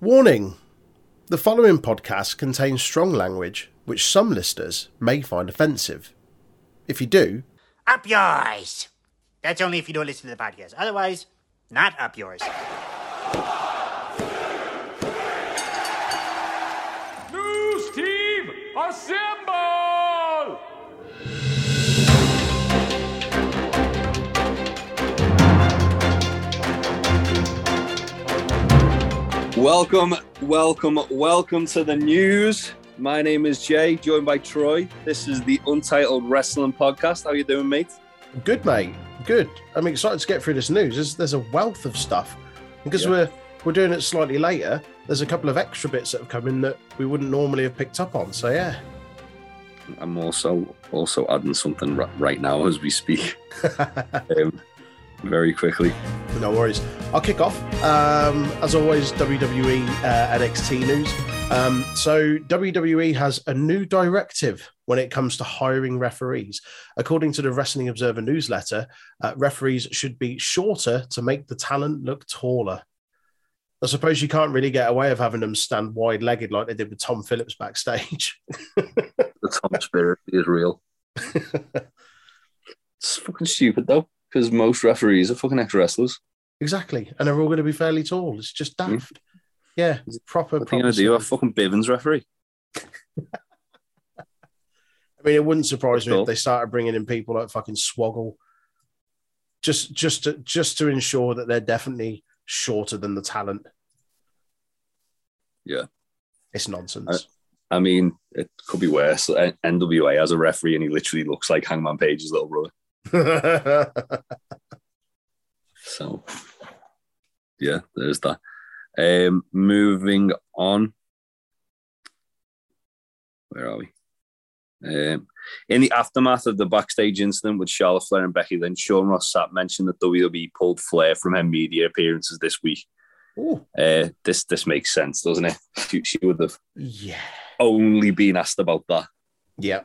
Warning The following podcast contains strong language which some listeners may find offensive. If you do, Up yours! That's only if you don't listen to the podcast. Otherwise, not up yours. News team, assemble! Welcome, welcome, welcome to the news. My name is Jay, joined by Troy. This is the Untitled Wrestling Podcast. How you doing, mate? good, mate. Good. I'm excited to get through this news. There's, there's a wealth of stuff. Because Yeah. we're we're doing it slightly later, there's a couple of extra bits that have come in that we wouldn't normally have picked up on. So, yeah. I'm also also adding something ri- right now as we speak. um, very quickly. No worries. I'll kick off. Um, as always, WWE uh, NXT news. Um, so, WWE has a new directive when it comes to hiring referees. According to the Wrestling Observer newsletter, uh, referees should be shorter to make the talent look taller. I suppose you can't really get away of having them stand wide legged like they did with Tom Phillips backstage. The Tom spirit is real. It's fucking stupid though, because most referees are fucking ex wrestlers. exactly. And they're all going to be fairly tall. It's just hmm. daft. Yeah, proper. What are you gonna do? A fucking Bivens referee? I mean, it wouldn't surprise me if they started bringing in people like fucking Swoggle, just just to just to ensure that they're definitely shorter than the talent. Yeah. it's nonsense. I mean, it could be worse. NWA has a referee, and he literally looks like Hangman Page's little brother. So, yeah, there's that. Um, moving on. Where are we? Um, in the aftermath of the backstage incident with Charlotte Flair and Becky Lynch, Sean Ross Sapp mentioned that WWE pulled Flair from her media appearances this week. Uh, this this makes sense, doesn't it? She, she would have yeah, only been asked about that, yeah,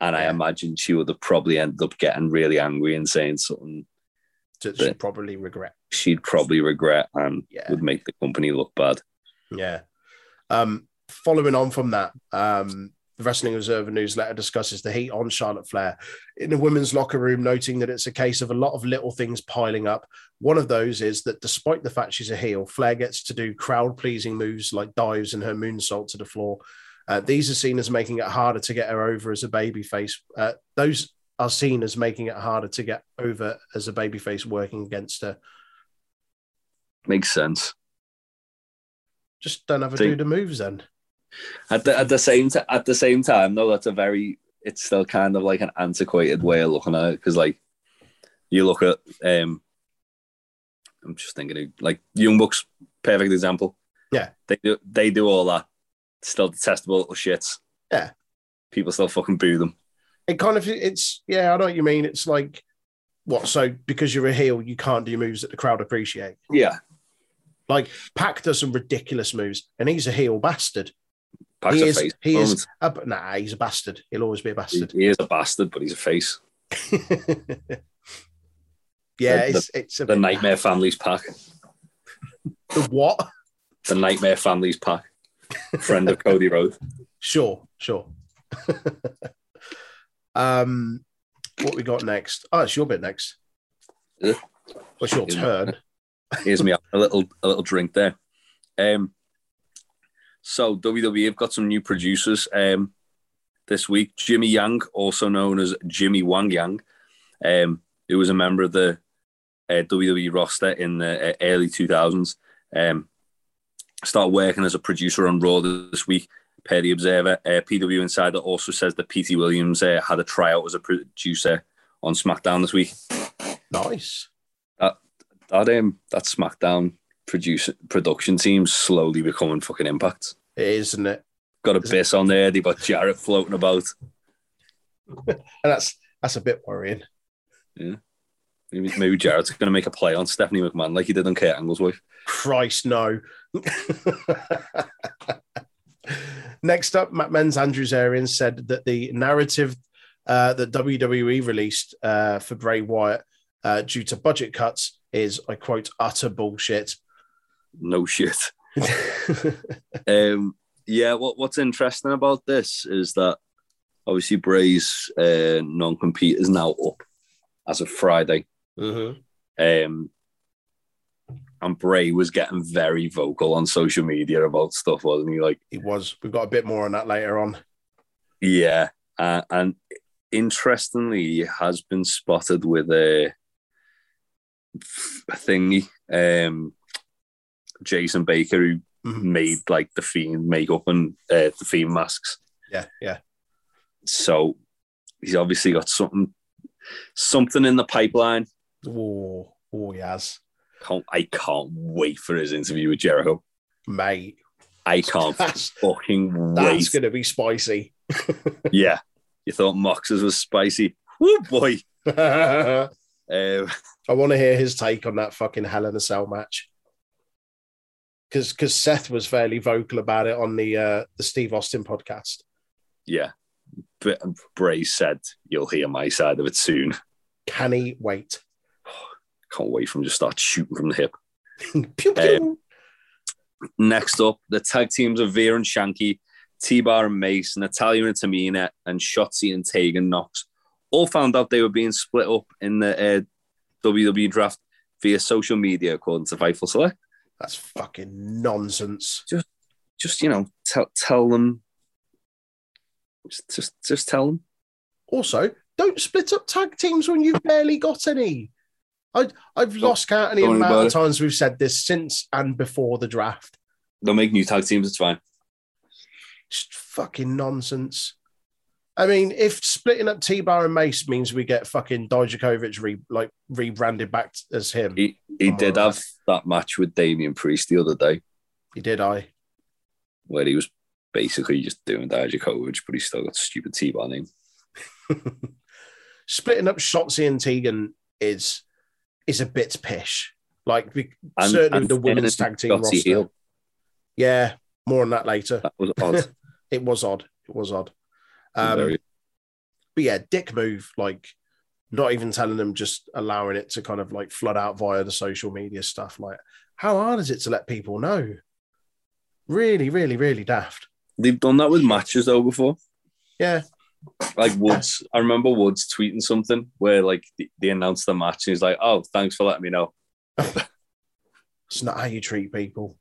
and I imagine she would have probably ended up getting really angry and saying something that she'd probably regret. she'd probably regret and Yeah. would make the company look bad. Yeah. Um, following on from that, um, the Wrestling Observer newsletter discusses the heat on Charlotte Flair in the women's locker room, noting that it's a case of a lot of little things piling up. One of those is that despite the fact she's a heel, Flair gets to do crowd pleasing moves like dives and her moonsault to the floor. Uh, these are seen as making it harder to get her over as a babyface. Uh, those are seen as making it harder to get over as a babyface working against her. Makes sense. Just don't have do the moves then. At the at the same t- at the same time, though, that's a very it's still kind of like an antiquated way of looking at it because like you look at um, I'm just thinking of, like Young Bucks, perfect example. Yeah. they do they do all that, still detestable little shits. Yeah. people still fucking boo them. it kind of it's yeah i know what you mean it's like what so because you're a heel you can't do moves that the crowd appreciate Yeah, like pac does some ridiculous moves and he's a heel bastard Pac's he a is face. he is a, nah he's a bastard he'll always be a moment. He, bastard he is a bastard, but he's a face. yeah The- it's it's a The Nightmare Families pack. the what The Nightmare Families pack. Friend of Cody Rhodes. sure sure um what we got next oh it's your bit next Yeah. what's your Yeah. turn Here's me a little a little drink there. Um, so WWE have got some new producers um, this week. Jimmy Yang, also known as Jimmy Wang Yang, um, who was a member of the uh, WWE roster in the uh, early 2000s, um, started working as a producer on Raw this week. Per the Observer, uh, PW Insider also says that Petey Williams uh, had a tryout as a producer on SmackDown this week. nice that that um that SmackDown produce production team slowly becoming fucking impact. it is isn't it Got a it- Biss on there. They got Jarrett floating about. and that's that's a bit worrying Maybe, maybe Jarrett's going to make a play on Stephanie McMahon like he did on Kurt Angle's wife. Christ, no. Next up, Mat Men's Andrew Zarian said that the narrative uh, that WWE released uh, for Bray Wyatt uh, due to budget cuts is, I quote, utter bullshit. No shit. Um, yeah, what, what's interesting about this is that obviously Bray's uh, non compete is now up as of Friday. Mhm. Um, and Bray was getting very vocal on social media about stuff, wasn't he? Like, He was. We've got a bit more on that later on. yeah. Uh, and interestingly, he has been spotted with a, a thingy, um, Jason Baker, who Mhm. made like the Fiend makeup and uh, the Fiend masks. Yeah, yeah. So he's obviously got something, something in the pipeline. Oh, oh, has. Can't, I can't wait for his interview with Jericho. Mate, I can't That's- fucking wait. that's going to be spicy. Yeah, you thought Mox's was spicy. Oh, boy. I Um, want to hear his take on that fucking Hell in a Cell match. Because because Seth was fairly vocal about it on the uh, the Steve Austin podcast. yeah, but Bray said you'll hear my side of it soon. Can he wait? Can't wait for him to start shooting from the hip. pew, pew. Next up, the tag teams of Veer and Shanky, T Bar and Mace, Natalya and Tamina, and Shotzi and Tegan Nox all found out they were being split up in the uh, WWE draft via social media, according to Fightful Select. That's fucking nonsense. Just you know, tell tell them, just just, just tell them. Also, don't split up tag teams when you've barely got any. I, I've lost count of the amount of it. times we've said this since and before the draft. They'll make new tag teams. It's fine. Just fucking nonsense. I mean, if splitting up T Bar and Mace means we get fucking Dijakovic re like rebranded back as him, he, He I'm did have that match with Damian Priest the other day, He did. I where he was basically just doing Dijakovic, but he still got a stupid T-bar name. splitting up Shotzi and Tegan is is a bit pish. Like we, And- certainly and the women's tag team roster. heel. Yeah, more on that later. That was odd. It was odd. It was odd. Um, Very- but yeah, dick move. Like not even telling them, just allowing it to kind of like flood out via the social media stuff. Like, how hard is it to let people know? Really, really, really daft. They've done that with matches though before. Yeah, Like Woods, I remember Woods tweeting something where like they, announced the match and he's like, "Oh, thanks for letting me know." it's not how you treat people.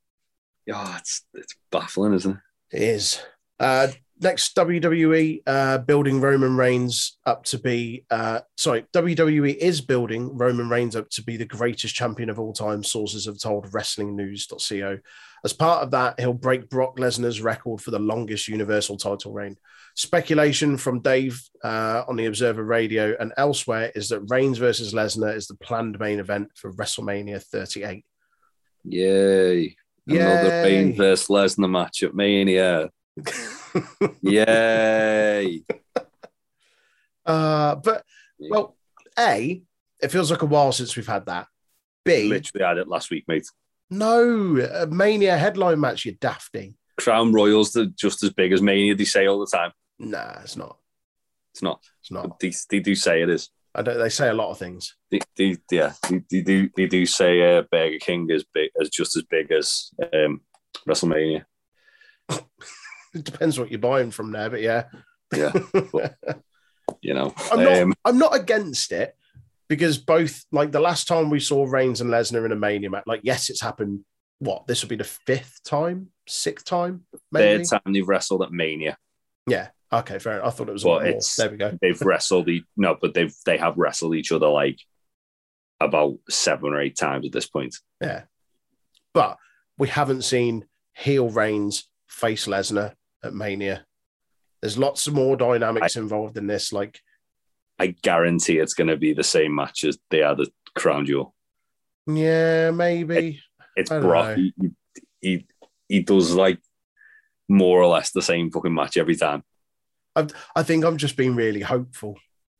Yeah, it's it's baffling, isn't it? It is. Uh, next, WWE uh, building Roman Reigns up to be, uh, sorry, WWE is building Roman Reigns up to be the greatest champion of all time, sources have told WrestlingNews.co. As part of that, he'll break Brock Lesnar's record for the longest Universal title reign. Speculation from Dave uh, on the Observer Radio and elsewhere is that Reigns versus Lesnar is the planned main event for WrestleMania 38. Yay! Another Yay. Reigns versus Lesnar match at Mania. Yay! Uh, but well, a it feels like a while since we've had that. B Literally had it last week, mate. no a Mania headline match. You dafty. Crown Royals are just as big as Mania. They say all the time. Nah, it's not. It's not. It's not. But they, they do say it is. I don't. They say a lot of things. They, they, yeah, they, they do. They do say uh, Burger King is big, as just as big as um, WrestleMania. It depends what you're buying from there, but yeah, Yeah, you know. I'm not. Um, I'm not against it because both like the last time we saw Reigns and Lesnar in a Mania match. Like, yes, it's happened. What this will be the fifth time, sixth time, maybe. third time they've wrestled at Mania. Yeah. Okay, fair. enough. I thought it was a Well, it's- There we go. They've wrestled e- no, but they've they have wrestled each other like about seven or eight times at this point. Yeah. But we haven't seen heel Reigns face Lesnar at Mania. There's lots of more dynamics involved in this. Like, I guarantee it's going to be the same match as they had at Crown Jewel. yeah, maybe. It's I Brock. He he he does like more or less the same fucking match every time. I think I'm just being really hopeful.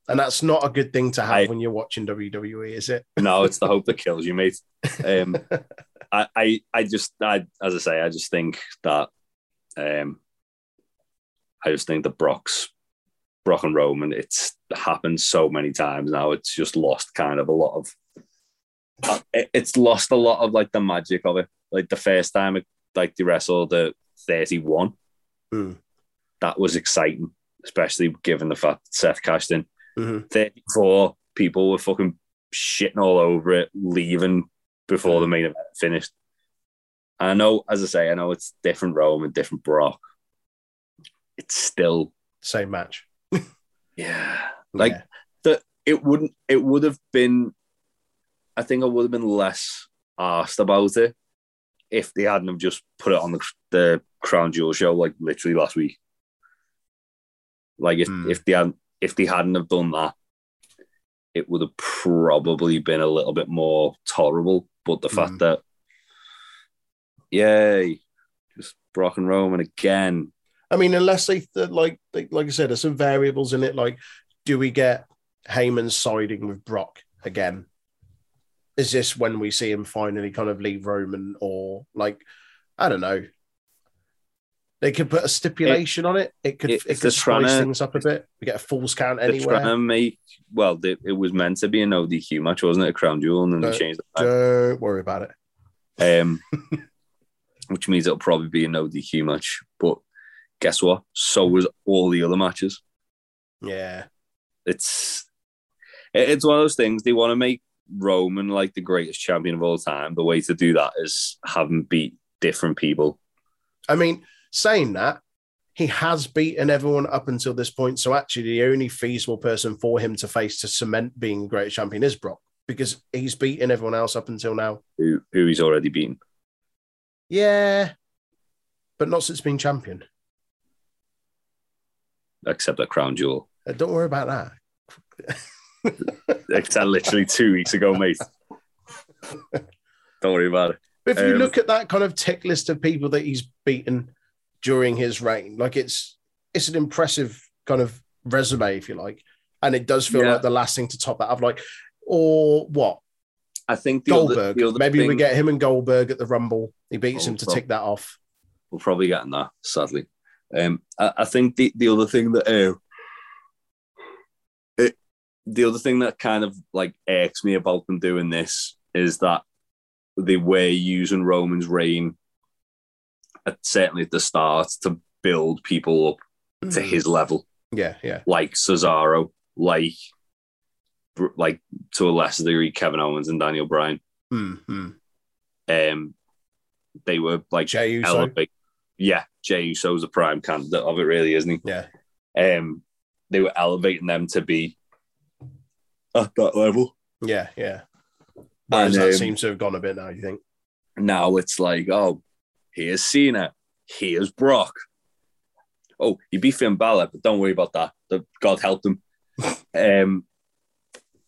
And that's not a good thing to have I- when you're watching WWE, is it? No, it's the hope that kills you, mate. Um, I, I, I just, I, as I say, I just think that, um, I just think that Brock's, Brock and Roman, it's happened so many times now. It's just lost kind of a lot of, uh, it- it's lost a lot of like the magic of it. Like the first time it like they wrestled at 31. Hmm. That was exciting, especially given the fact that Seth cashed in. Mhm. 34 people were fucking shitting all over it, leaving before the main event finished. And I know, as I say, I know it's different Rome and different Brock. It's still, Same match. yeah, like Yeah. that. It wouldn't. It would have been. I think I would have been less asked about it if they hadn't have just put it on the, the Crown Jewel show like literally last week. Like if, Hmm. if they hadn't if they hadn't have done that, it would have probably been a little bit more tolerable. But the fact Hmm. that, yay, just Brock and Roman again. I mean, unless they th- like, like, like I said, there's some variables in it. Like, do we get Heyman siding with Brock again? Is this when we see him finally kind of leave Roman, or like, I don't know. They could put a stipulation on it. It could if it could spice to- things up a bit. We get a false count trying to make well, they, it was meant to be an ODQ match, wasn't it? A Crown Jewel, and then Uh, they changed it. back. Don't worry about it. um, which means it'll probably be a no DQ match. But guess what? So was all the other matches. Yeah, It's it- it's one of those things. They want to make Roman like the greatest champion of all time. The way to do that is have him beat different people. I mean, saying that, he has beaten everyone up until this point. So actually, the only feasible person for him to face to cement being a great champion is Brock because he's beaten everyone else up until now. Who who he's already beaten. Yeah, but not since being champion. Except at Crown Jewel. Uh, don't worry about that. Except literally two weeks ago, mate. Don't worry about it. But if you Um, look at that kind of tick list of people that he's beaten during his reign, like it's it's an impressive kind of resume, if you like, and it does feel Yeah. like the last thing to top that up. Like, or what I think the other, Goldberg? the other Maybe we get him and Goldberg at the Rumble. He beats Oh, him to prob- tick that off. We're probably getting that, sadly. Um, I, I think the, the other thing that uh, it, the other thing that kind of like irks me about them doing this is that they were using Roman's reign, at, certainly at the start, to build people up to Mm. his level, Yeah, yeah. like Cesaro, like like to a lesser degree Kevin Owens and Daniel Bryan. Mm-hmm. Um, they were like Jey Uso. elevate. Yeah, Jey Uso's a prime candidate of it, really, isn't he? Yeah. Um, they were elevating them to be at that level. Yeah, yeah. Whereas And, that um, seems to have gone a bit now, you think? Now it's like, oh, here's Cena, here's Brock. Oh, he beat Finn Balor, but don't worry about that. The, God helped him. um,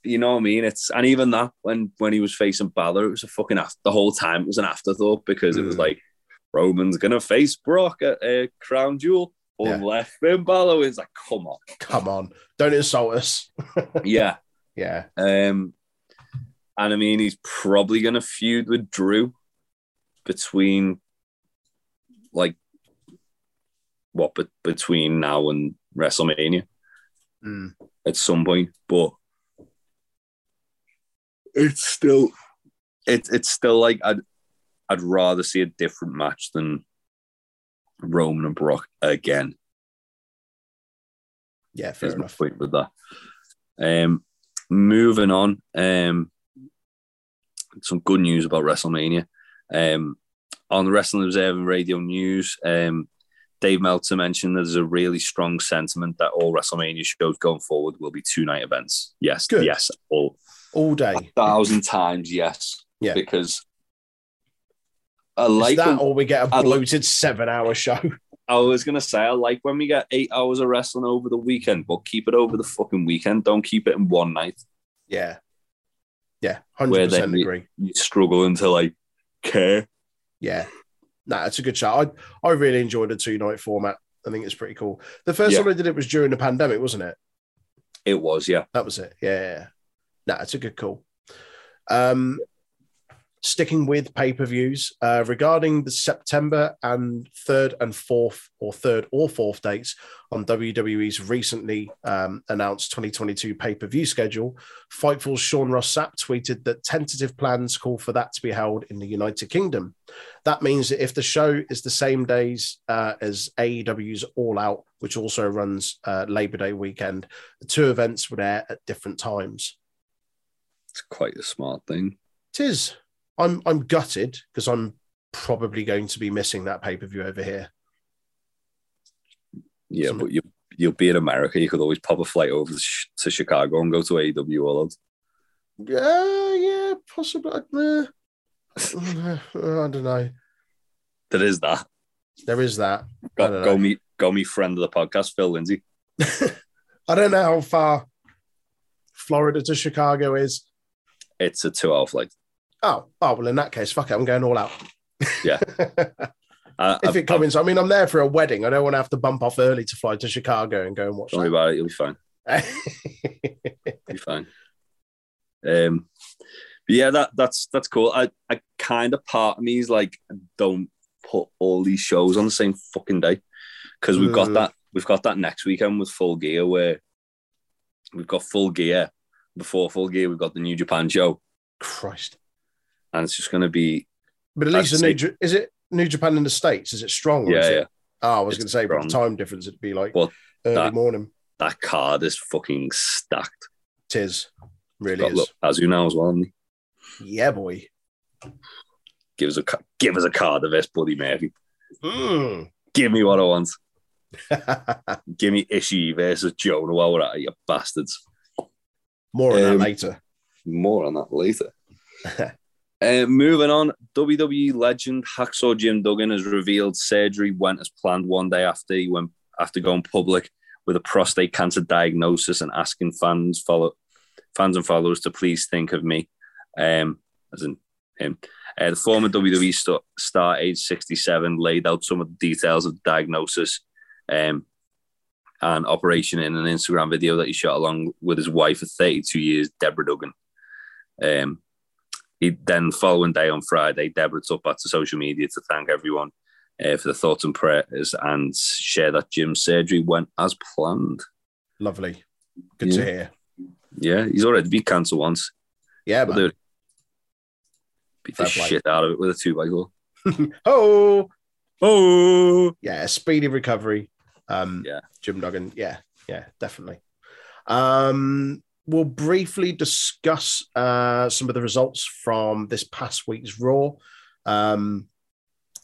you know what I mean? It's and even that when when he was facing Balor, it was a fucking after, the whole time it was an afterthought because it was Mm. like Roman's gonna face Brock at uh, Crown Jewel Yeah. unless Finn Balor wins. Like, come on, Come on. Don't insult us. yeah. Yeah. Um, and I mean, he's probably going to feud with Drew between, like, what, but between now and WrestleMania Mm. at some point. But it's still, it, it's still like I'd, I'd rather see a different match than Roman and Brock again. Yeah, fair is my enough. point with that. Um, moving on. Um, some good news about WrestleMania. Um, on the Wrestling Observer Radio News, um, Dave Meltzer mentioned that there's a really strong sentiment that all WrestleMania shows going forward will be two night events. Yes, Good. yes, all All a day. thousand times yes. Yeah. because I Is like that when- or we get a bloated seven hour show? I was gonna say I like when we get eight hours of wrestling over the weekend, but keep it over the fucking weekend. Don't keep it in one night. Yeah. Yeah. Where 100% then we- agree. You struggling to like care. Yeah. Nah, it's a good show. I, I really enjoyed the two night format. I think it's pretty cool. The first Yeah. one I did it was during the pandemic, wasn't it? It was, yeah. That was it. Yeah. yeah, yeah. Nah, it's a good call. Um, sticking with pay per views uh, regarding the September and third and fourth, or third or fourth dates on WWE's recently um, announced 2022 pay per view schedule. Fightful's Sean Ross Sapp tweeted that tentative plans call for that to be held in the United Kingdom. That means that if the show is the same days uh, as AEW's All Out, which also runs uh, Labor Day weekend, the two events would air at different times. It's quite a smart thing. Tis. I'm I'm gutted because I'm probably going to be missing that pay per view over here. Yeah, but you you'll be in America. You could always pop a flight over to, Chicago and go to AEW out. Yeah, yeah, possibly. Uh, I don't know. There is that. There is that. Go, go meet go meet friend of the podcast, Phil Lindsay. I don't know how far Florida to Chicago is. It's a two hour flight. Oh, oh well, in that case, fuck it, I'm going all out. Yeah. I, if it comes, I mean, I'm there for a wedding. I don't want to have to bump off early to fly to Chicago and go and watch Don't worry about it. You'll be fine. You'll be fine. Um, but yeah, that that's that's cool. I, I kind of part of me is like, don't put all these shows on the same fucking day because we've got Mm. that we've got that next weekend with Full Gear where we've got Full Gear before Full Gear. We've got the New Japan show, Christ. And it's just going to be But at least New, Ja- is it New Japan in the States? Is it strong? or yeah is it- yeah. Oh, I was going to say, but the time difference, it'd be like early that- morning. That card is fucking stacked. Tis. Really Got is. look, Azu now as well. Yeah, boy. Give us a give us a card of this, Buddy Murphy. Mm. Give me what I want. Give me Ishii versus Jonah while we're at it, you bastards. More on Um, that later. More on that later. Uh, moving on, WWE legend Hacksaw Jim Duggan has revealed surgery went as planned one day after he went after going public with a prostate cancer diagnosis and asking fans follow fans and followers to please think of me, um, as in him. Uh, the former WWE st- star, age 67, laid out some of the details of the diagnosis um, and operation in an Instagram video that he shot along with his wife of 32 years, Deborah Duggan. Um, he then, following day on Friday, Deborah took back to social media to thank everyone uh, for the thoughts and prayers and share that Jim's surgery went as planned. Lovely. Good to hear. Yeah, he's already beat cancer once. Yeah, But man. beat the shit out of it with a two by four. Oh, Oh, yeah. Speedy recovery. Um, Yeah. Jim Duggan. Yeah, yeah, definitely. Um, we'll briefly discuss uh, some of the results from this past week's Raw. Um,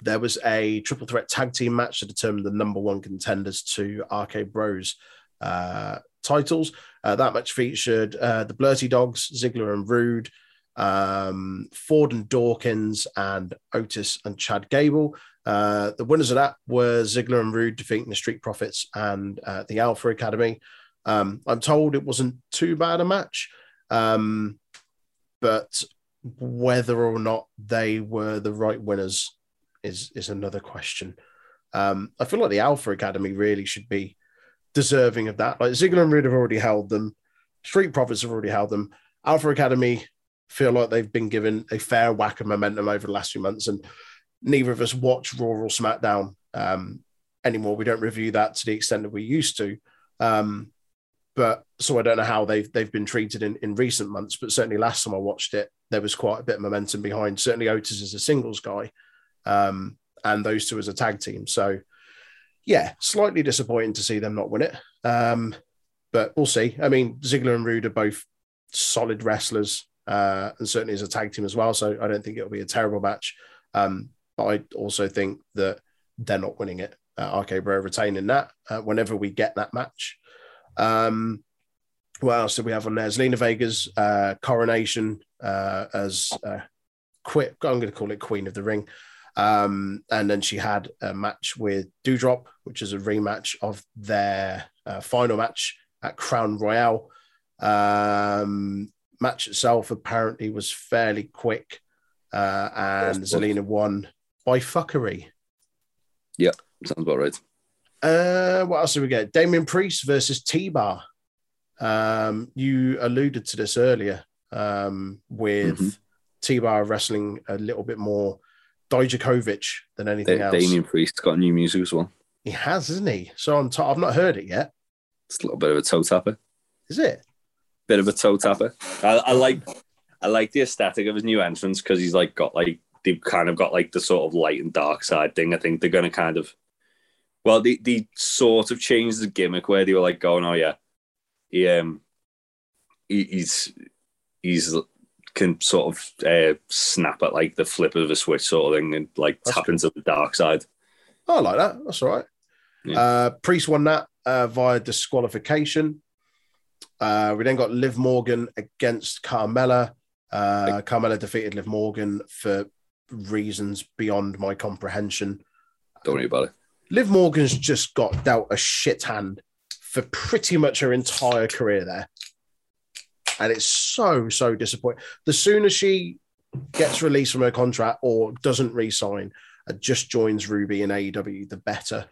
there was a triple threat tag team match to determine the number one contenders to RK Bros uh, titles. Uh, that match featured uh, the Blurty Dogs, Ziggler and Roode, um, Ford and Dawkins, and Otis and Chad Gable. Uh, the winners of that were Ziggler and Roode defeating the Street Profits and uh, the Alpha Academy. Um, I'm told it wasn't too bad a match, um, but whether or not they were the right winners is is another question. Um, I feel like the Alpha Academy really should be deserving of that. Like Ziggler and Roode have already held them, Street Profits have already held them. Alpha Academy feel like they've been given a fair whack of momentum over the last few months, and neither of us watch Raw or SmackDown um, anymore. We don't review that to the extent that we used to. Um, but so I don't know how they've they've been treated in, in recent months, but certainly last time I watched it, there was quite a bit of momentum behind. Certainly Otis is a singles guy, um, and those two as a tag team. So yeah, slightly disappointing to see them not win it. Um, but we'll see. I mean, Ziggler and Roode are both solid wrestlers, uh, and certainly as a tag team as well. So I don't think it'll be a terrible match. Um, but I also think that they're not winning it. Uh, RK Bro retaining that uh, whenever we get that match. Um, what else did we have on there? Zelina Vega's uh, coronation uh, as uh, quit. I'm going to call it Queen of the Ring. Um, and then she had a match with Doudrop, which is a rematch of their uh, final match at Crown Royale. Um, match itself apparently was fairly quick, uh, and. Zelina won by fuckery. Yeah, sounds about right. Uh, what else do we get? Damian Priest versus T Bar. Um, you alluded to this earlier um, with Mhm. T-Bar wrestling a little bit more Dijakovic than anything else. Damian Priest got new music as well. He has, isn't he? So on top, I've not heard it yet. It's a little bit of a toe tapper. Is it? Bit of a toe tapper. I, I like I like the aesthetic of his new entrance because he's like got like they've kind of got like the sort of light and dark side thing. I think they're gonna kind of well, they they sort of changed the gimmick where they were like going, oh yeah, he um he, he's he's can sort of uh, snap at like the flip of a switch sort of thing and like That's tap good. into the dark side. I like that. That's all right. Yeah. Uh, Priest won that uh, via disqualification. Uh, we then got Liv Morgan against Carmella. Uh, Carmella defeated Liv Morgan for reasons beyond my comprehension. Don't worry about it. Liv Morgan's just got dealt a shit hand for pretty much her entire career there. And it's so, so disappointing. The sooner she gets released from her contract or doesn't re-sign and just joins Ruby in AEW, the better.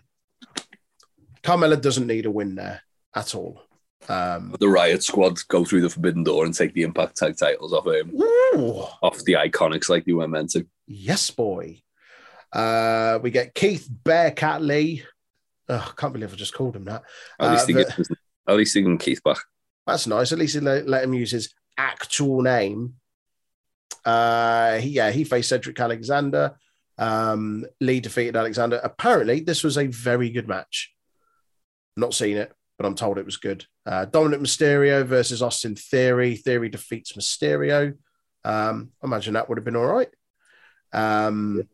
Carmella doesn't need a win there at all. Um, The Riot Squad go through the Forbidden Door and take the Impact Tag titles off him, ooh, off the Iconics like they were meant to. yes, boy. Uh, we get Keith Bearcat Lee. Oh, I can't believe I just called him that. At least Uh, he gets at least he can Keith back. That's nice. At least he let, let him use his actual name. Uh, he, yeah, he faced Cedric Alexander. Um, Lee defeated Alexander. Apparently, this was a very good match. Not seen it, but I'm told it was good. Uh, Dominic Mysterio versus Austin Theory. Theory defeats Mysterio. Um, I imagine that would have been all right. Um,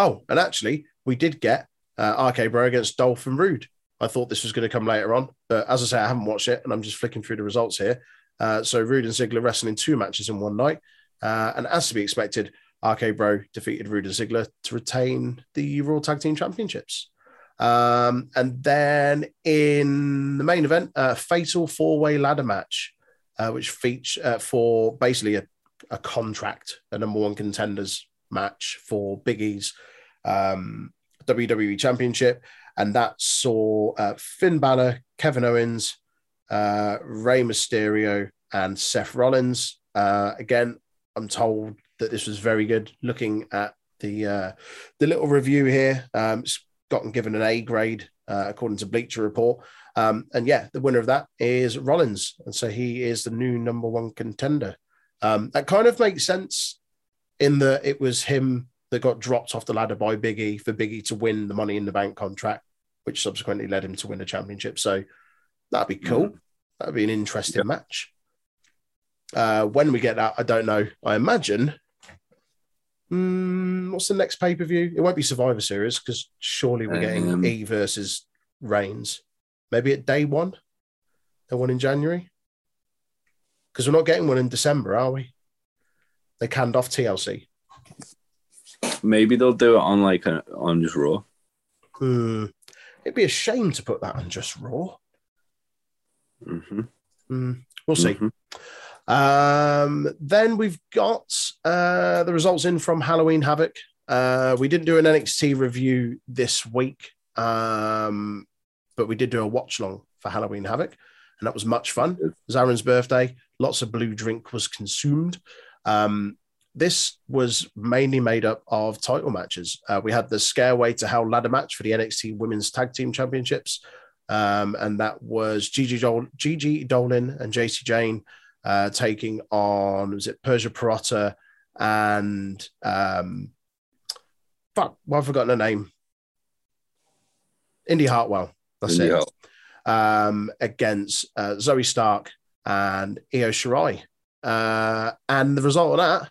oh, and actually, we did get uh, RK Bro against Dolph and Roode. I thought this was going to come later on, but as I say, I haven't watched it, and I'm just flicking through the results here. Uh, so Roode and Ziggler wrestling two matches in one night, uh, and as to be expected, RK Bro defeated Roode and Ziggler to retain the Raw Tag Team Championships. Um, and then in the main event, a fatal four way ladder match, uh, which feature uh, for basically a, a contract, a number one contenders match for Big E's um, WWE Championship. And that saw uh, Finn Balor, Kevin Owens, uh, Rey Mysterio, and Seth Rollins. Uh, again, I'm told that this was very good. Looking at the uh, the little review here, um, it's gotten given an A grade uh, according to Bleacher Report. Um, and yeah, the winner of that is Rollins, and so he is the new number one contender. Um, that kind of makes sense in that it was him that got dropped off the ladder by Biggie for Biggie to win the Money in the Bank contract, which subsequently led him to win a championship. So that'd be cool. That'd be an interesting match. Uh, when we get that, I don't know. I imagine. Mm, what's the next pay per view? It won't be Survivor Series because surely we're getting Um, E versus Reigns. Maybe at day one, the one in January. Because we're not getting one in December, are we? They canned off TLC. Maybe they'll do it on like a, on just Raw. Hmm. It'd be a shame to put that on just Raw. hmm Hmm. We'll see. Mhm. Um, then we've got uh, the results in from Halloween Havoc. Uh, we didn't do an NXT review this week, um, but we did do a watch long for Halloween Havoc, and that was much fun. It was Aaron's birthday. Lots of blue drink was consumed. Um, this was mainly made up of title matches. Uh, we had the Scareway to Hell ladder match for the NXT Women's Tag Team Championships, um, and that was Gigi, Dol- Gigi Dolin and Jacy Jayne uh, taking on was it Persia Pirotta and um, fuck, well, I've forgotten her name. Indy Hartwell. That's Indy it. Um, against uh, Zoey Stark and Io Shirai. Uh, and the result of that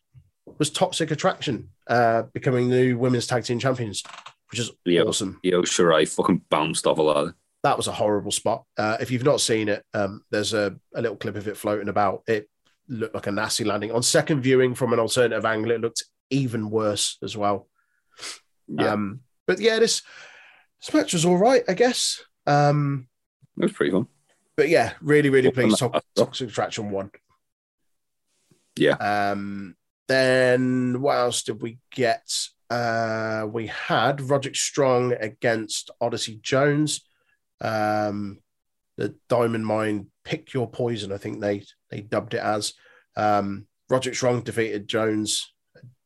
was Toxic Attraction uh, becoming the new women's tag team champions, which is Yeah. awesome Io Shirai fucking bounced off a ladder. that was a horrible spot. Uh, if you've not seen it, um, there's a, a little clip of it floating about. It looked like a nasty landing. On second viewing from an alternative angle, it looked even worse as well. Yeah, Um, but yeah, this, this match was all right, I guess. Um, it was pretty fun. but yeah, really, really pleased. Toxic Attraction won. Yeah. Um, then what else did we get? Uh, we had Roderick Strong against Odyssey Jones. Um, the Diamond Mine Pick Your Poison, I think they they dubbed it as. Um, Roderick Strong defeated Jones.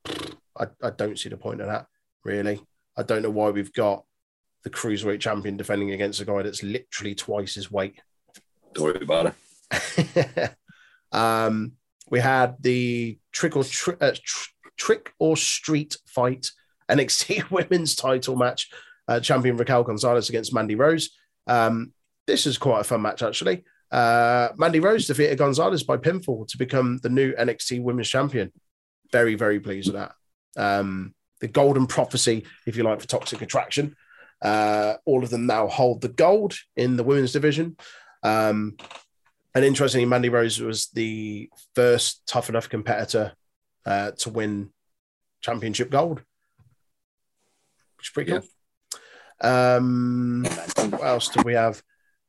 I, I don't see the point of that, really. I don't know why we've got the cruiserweight champion defending against a guy that's literally twice his weight. Don't worry about it. um, we had the trick or tri- uh, tr- trick or street fight NXT Women's Title match. Uh, champion Raquel Gonzalez against Mandy Rose. Um, this is quite a fun match actually. Uh, Mandy Rose defeated Gonzalez by pinfall to become the new NXT Women's Champion. Very very pleased with that. Um, the golden prophecy, if you like, for Toxic Attraction. Uh, all of them now hold the gold in the women's division. Um, and interestingly, Mandy Rose was the first tough enough competitor uh, to win championship gold, which is pretty cool. Um, what else do we have?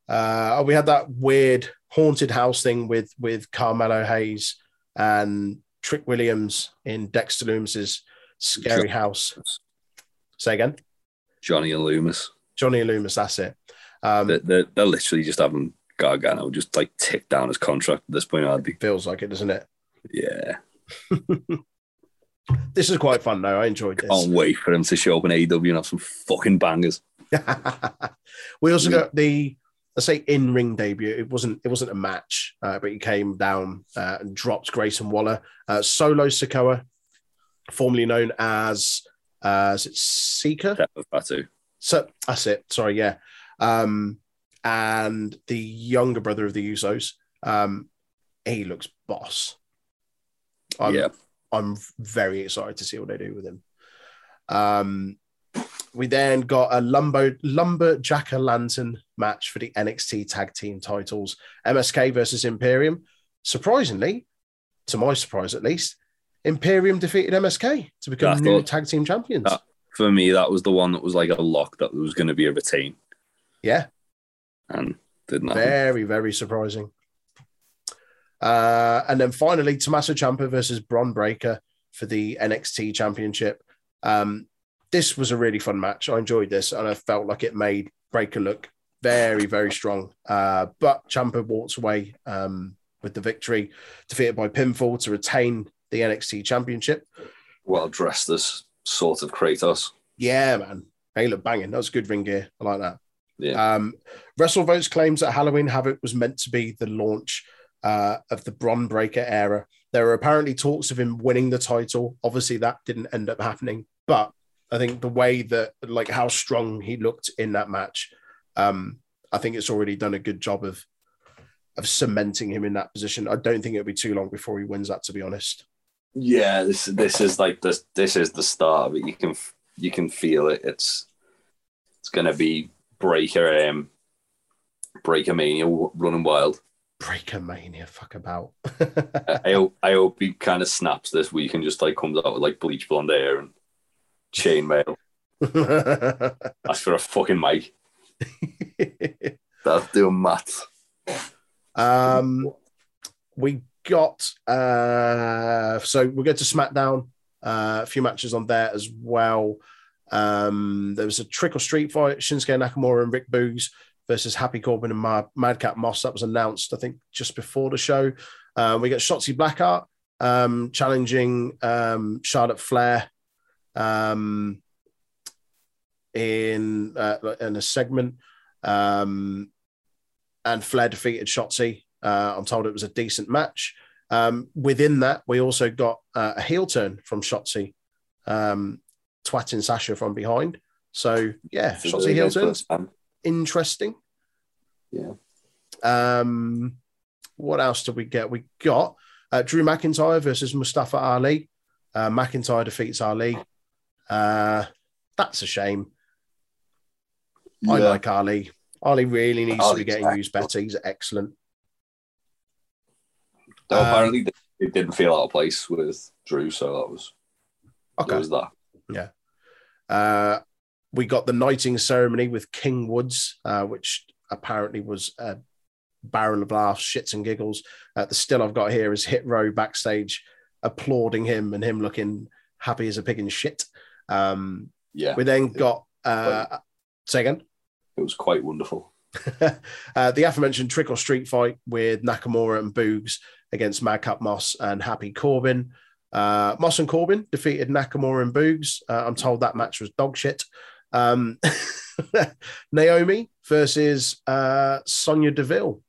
Uh, oh, we had that weird haunted house thing with with Carmelo Hayes and Trick Williams in Dexter Lumis's scary house. Say again. Johnny and Lumis. Johnny and Lumis. That's it. Um, They're, they're, they're literally just having Gargano just like tick down his contract at this point, aren't they? feels like it, doesn't it? Yeah. This is quite fun though. I enjoyed this. Can't wait for him to show up in AEW and have some fucking bangers. we also got the let's say in ring debut. It wasn't it wasn't a match, uh, but he came down uh, and dropped Grayson Waller. Uh, Solo Sikoa, formerly known as uh, is it Seeker? That was that too. So that's it. Sorry, yeah. Um, and the younger brother of the Usos, um, he looks boss. I'm, Yeah. I'm very excited to see what they do with him. Um, we then got a lumber lumberjack lantern match for the NXT tag team titles. MSK versus Imperium. Surprisingly, to my surprise at least, Imperium defeated MSK to become I new thought- tag team champions. that- For me, that was the one that was like a lock that was going to be a retain yeah, and didn't happen. Very, very surprising. Uh, and then finally, Tommaso Ciampa versus Bron Breakker for the NXT Championship. Um, this was a really fun match. I enjoyed this, and I felt like it made Breakker look very, very strong. Uh, but Ciampa walks away um, with the victory, defeated by pinfall to retain the NXT Championship. Well dressed as sort of Kratos. Yeah, man. Hey, look, banging. That was good ring gear. I like that. Yeah. Um, WrestleVotes claims that Halloween Havoc was meant to be the launch uh, of the Bron Breakker era. There were apparently talks of him winning the title. Obviously, that didn't end up happening. But I think the way that, like, how strong he looked in that match, um, I think it's already done a good job of of cementing him in that position. I don't think it'll be too long before he wins that. To be honest. Yeah, this this is like this this is the start of it. You can you can feel it. It's it's gonna be Breakker um Breakker Mania running wild. Breakker Mania, fuck about. I hope I hope he kind of snaps this week and just like comes out with like bleach blonde hair and chainmail. That's for a fucking mic. That's doing maths. Um, we got uh, so we'll go to SmackDown. Uh, a few matches on there as well. Um, there was a trick or street fight: Shinsuke Nakamura and Rick Boogs versus Happy Corbin and Ma- Madcap Moss. That was announced, I think, just before the show. Uh, we got Shotzi Blackheart um, challenging um, Charlotte Flair um, in uh, in a segment. Um, and Flair defeated Shotzi. Uh, I'm told it was a decent match. Um, within that, we also got uh, a heel turn from Shotzi, um, twatting Sasha from behind. So yeah, Shotzi turns interesting. Yeah. Um, what else did we get? We got uh, Drew McIntyre versus Mustafa Ali. Uh, McIntyre defeats Ali. Uh, that's a shame. I like Ali. Ali really needs to be getting excellent. used better. He's excellent. Um, apparently it didn't feel out of place with Drew, so that was Okay. that was that. Uh, we got the knighting ceremony with King Woods, uh, which apparently was a barrel of laughs, shits and giggles. Uh, the still I've got here is Hit Row backstage applauding him and him looking happy as a pig in shit. Um, Yeah, we then got uh, say again. it was quite wonderful. uh, the aforementioned trick or street fight with Nakamura and Boogs against Madcap Moss and Happy Corbin. Uh, Moss and Corbin defeated Nakamura and Boogs. Uh, I'm told that match was dog shit. Um, Naomi versus uh, Sonya Deville.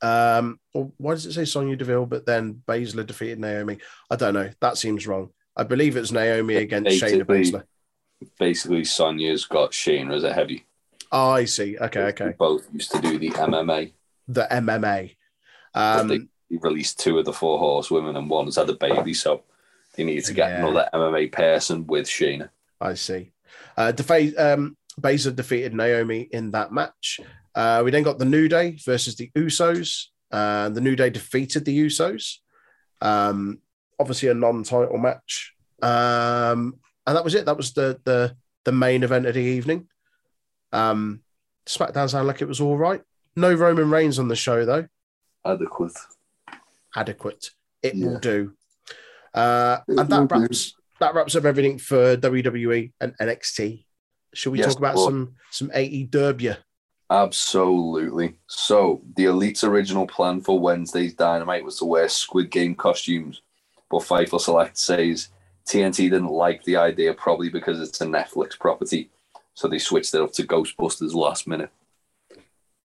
Um, why does it say Sonya Deville, but then Baszler defeated Naomi? I don't know. That seems wrong. I believe it's Naomi against Shayna Basically- Baszler. Basically, Sonya's got Shayna as a heavy. Oh, I see. Okay, okay. Both used to do the MMA. The MMA. Um, they released two of the four horsewomen and one's had a baby, so they needed to get Yeah. another MMA person with Shayna. I see. Uh, um, Baszler defeated Naomi in that match. Uh, we then got the New Day versus the Usos. Uh, the New Day defeated the Usos. Um, obviously, a non-title match, um, and that was it. That was the the the main event of the evening. Um, SmackDown sounded like it was all right. No Roman Reigns on the show though. Adequate. Adequate. It Yeah. will do. Uh, and that wraps that wraps up everything for WWE and NXT. Should we Yes, talk about some some AEW? Absolutely. So the Elite's original plan for Wednesday's Dynamite was to wear Squid Game costumes, but Fightful Select says TNT didn't like the idea, probably because it's a Netflix property, so they switched it up to Ghostbusters last minute.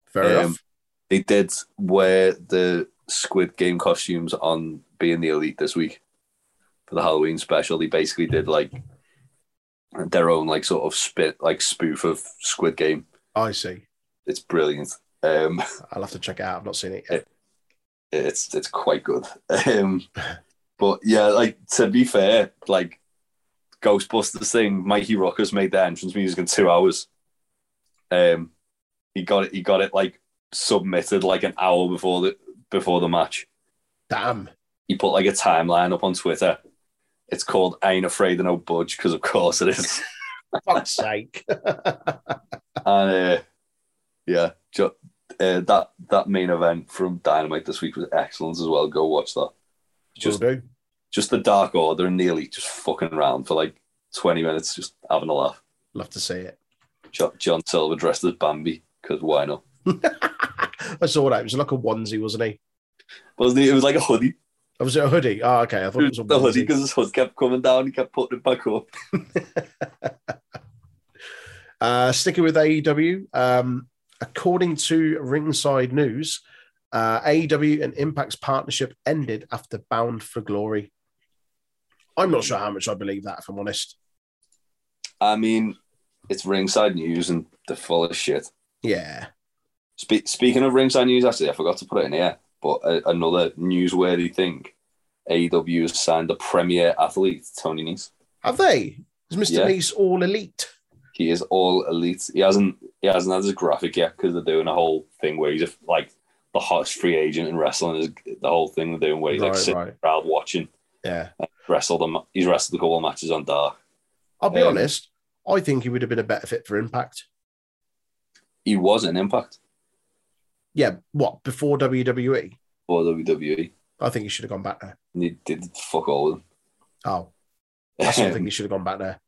Fair Um, enough. They did wear the Squid Game costumes on being the Elite this week for the Halloween special. They basically did like their own like sort of spit like spoof of Squid Game. I see. It's brilliant. Um, I'll have to check it out. I've not seen it yet. it's it's quite good. Um, but yeah, like to be fair, like Ghostbusters thing, Mikey Rukus made the entrance music in two hours. Um, he got it. He got it like submitted like an hour before the before the match. Damn. He put like a timeline up on Twitter. It's called "I Ain't Afraid of No Budge" because of course it is. Fuck's sake. and uh, yeah, ju- uh, that that main event from Dynamite this week was excellent as well. Go watch that. Just Just do. just the Dark Order and nearly just fucking around for like 20 minutes, just having a laugh. Love to see it. John, John Silver dressed as Bambi, because why not? I saw that. It was like a onesie, wasn't he? Wasn't it? It was like a hoodie. Oh, was it a hoodie? Oh, okay. I thought it was a the hoodie because his hood kept coming down, he kept putting it back up. Uh, sticking with AEW, um, according to Ringside News, uh, AEW and Impact's partnership ended after Bound for Glory. I'm not sure how much I believe that, if I'm honest. I mean, it's ringside news and they're full of shit. Yeah. Spe- speaking of ringside news, actually, I forgot to put it in here, but uh, another newsworthy thing AEW has signed the premier athlete, Tony Nese. Have they? Is Mr. Yeah. Nice all elite? He is all elite. He hasn't he hasn't had his graphic yet because they're doing a whole thing where he's a, like the hottest free agent in wrestling. Is the whole thing they're doing where he's like Right, sitting right. crowd watching. Yeah. Wrestled them. He's wrestled a couple of matches on Dark. I'll be Um, honest. I think he would have been a better fit for Impact. He was an Impact Yeah. What? Before WWE? for WWE. I think he should have gone back there. He did fuck all with Oh, I them. something he should have gone back there.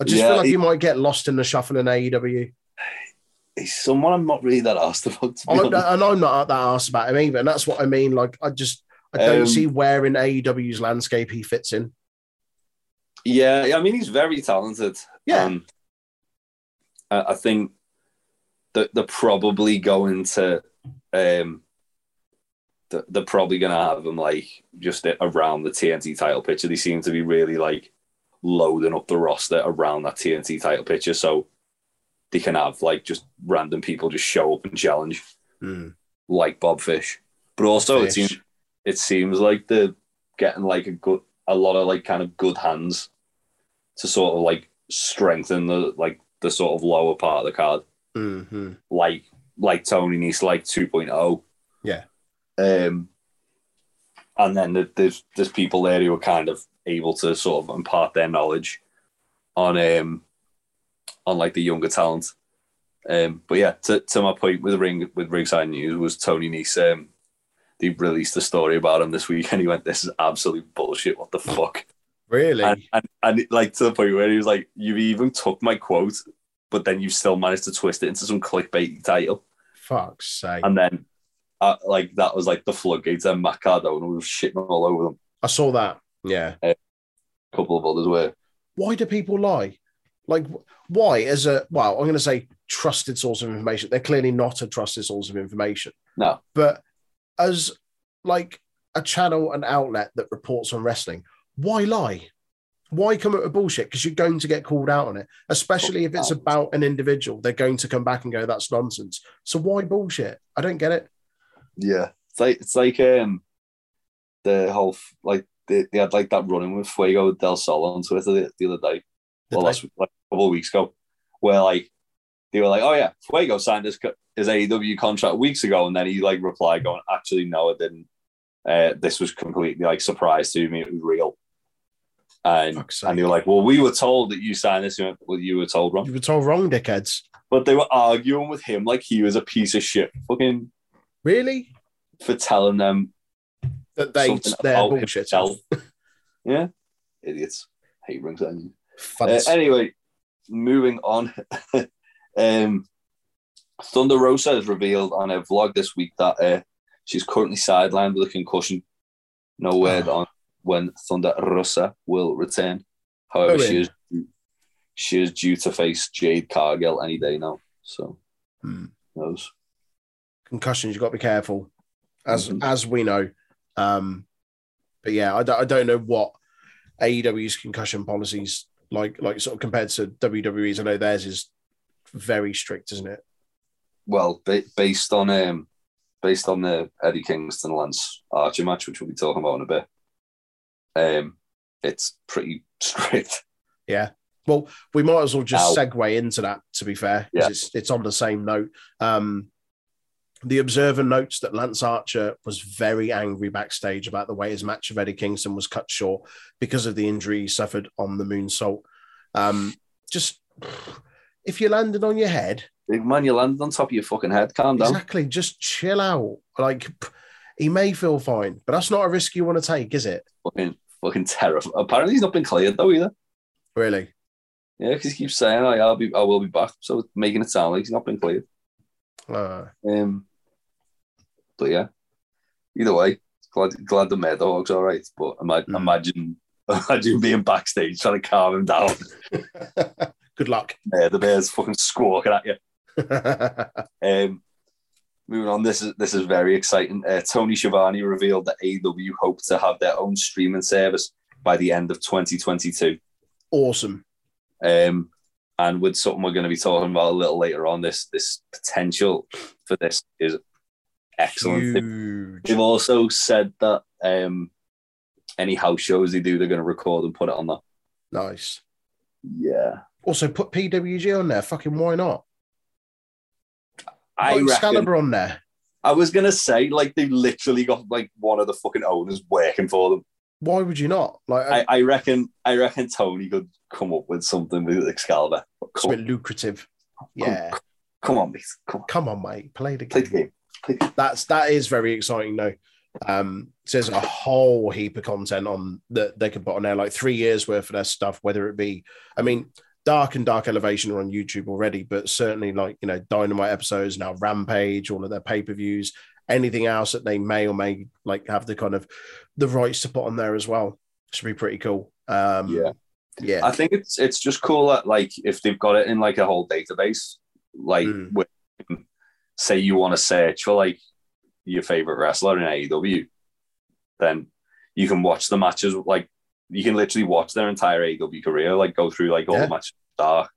I just Yeah, feel like he- you might get lost in the shuffle in AEW. He's someone I'm not really that asked about. To be I'm, and I'm not that asked about him either. And that's what I mean. Like, I just I don't Um, see where in AEW's landscape he fits in. Yeah, yeah, I mean he's very talented. Yeah. Um, I, I think that they're probably going to um they're, they're probably gonna have him like just around the TNT title picture. They seem to be really like loading up the roster around that TNT title picture so they can have like just random people just show up and challenge Mm. like Bob Fish. But also it seems it seems like they're getting like a good a lot of like kind of good hands to sort of like strengthen the like the sort of lower part of the card Mhm. like like Tony Nese like 2.0 Yeah. um and then there- there's there's people there who are kind of able to sort of impart their knowledge on um on like the younger talent um but yeah to, to my point with ring with ringside news was Tony Nese um they released a story about him this week and he went this is absolute bullshit what the fuck Really? and, and, and like to the point where he was like, "You even took my quote, but then you still managed to twist it into some clickbait title." Fuck's sake. and then uh, like that was like the floodgates. And Matt Cardona was shitting all over them. I saw that. Yeah. A couple of others were. Why do people lie? Like, why, as a, well, I'm going to say trusted source of information. They're clearly not a trusted source of information. No, But as like a channel and outlet that reports on wrestling, why lie? Why come up with bullshit? Because you're going to get called out on it, especially if it's about an individual. They're going to come back and go, "That's nonsense." So why bullshit? I don't get it. yeah, it's like it's like um the whole like they, they had like that running with Fuego del Sol on Twitter the, the other day. Well, last like a couple of weeks ago, where like they were like, "Oh yeah, Fuego signed his his AEW contract weeks ago," and then he like replied, "Going, actually, no, I didn't. Uh, this was completely like surprise to me. It was real." And and they sake. were like, "Well, we were told that you signed this." Went, Well, you were told wrong. You were told wrong, dickheads. But they were arguing with him like he was a piece of shit, fucking Really? for telling them That they they're bullshit. yeah, idiots. Hate rings. Uh, anyway, moving on. um, Thunder Rosa has revealed on a vlog this week that uh, she's currently sidelined with a concussion. No word Oh. on when Thunder Rosa will return. However, Oh, she is she is due to face Jade Cargill any day now. So, Hmm. knows. concussions, you've got to be careful, as Mhm. as we know. Um, but yeah, I don't, I don't know what AEW's concussion policies like, like sort of compared to WWE's. I know theirs is very strict, isn't it? Well, ba- based on um, based on the Eddie Kingston Lance Archer match, which we'll be talking about in a bit, um, it's pretty strict. Yeah. Well, we might as well just Ow. segue into that. To be fair, Yeah. it's it's on the same note. Um, the Observer notes that Lance Archer was very angry backstage about the way his match with Eddie Kingston was cut short because of the injury he suffered on the moonsault. Um, just if you landed on your head, Big man, you landed on top of your fucking head. Calm down. exactly, just chill out. Like he may feel fine, but that's not a risk you want to take, is it? Fucking, fucking terrifying. Apparently, he's not been cleared though either. Really? Yeah, because he keeps saying, like, "I'll be, I will be back," so making it sound like he's not been cleared. Uh, Um, but yeah, either way, glad glad the Mad Dog's all right. But ima- Mm. imagine, imagine being backstage trying to calm him down. good luck. Yeah, the bear's fucking squawking at you. Um, moving on, this is this is very exciting. Uh, Tony Schiavone revealed that AEW hope to have their own streaming service by the end of 2022. awesome. Um, and with something we're going to be talking about a little later on, this this potential for this is excellent. Huge. They've also said that um, any house shows they do, they're going to record and put it on that. Nice. Yeah, Also, put PWG on there. Fucking why not? I reckon. Excalibur on there. I was to say like they literally got like one of the fucking owners working for them. Why would you not? Like, I, I reckon I reckon Tony could come up with something with Excalibur. it's a Come, bit lucrative. Yeah. come on, mate. Come on. Come on, mate. Play the Play game. the game. Play the game. That's that is very exciting though. Um, so there's a whole heap of content on that they could put on there, like three years worth of their stuff, whether it be, I mean, Dark and Dark Elevation are on YouTube already, but certainly like you know, Dynamite episodes now, Rampage, all of their pay-per-views, anything else that they may or may like have the kind of the rights to put on there as well. Should be pretty cool. Um Yeah. yeah. I think it's it's just cool that like if they've got it in like a whole database, like Mm. with, say you want to search for like your favorite wrestler in AEW, then you can watch the matches like you can literally watch their entire AEW career, like go through like all Yeah. the matches dark,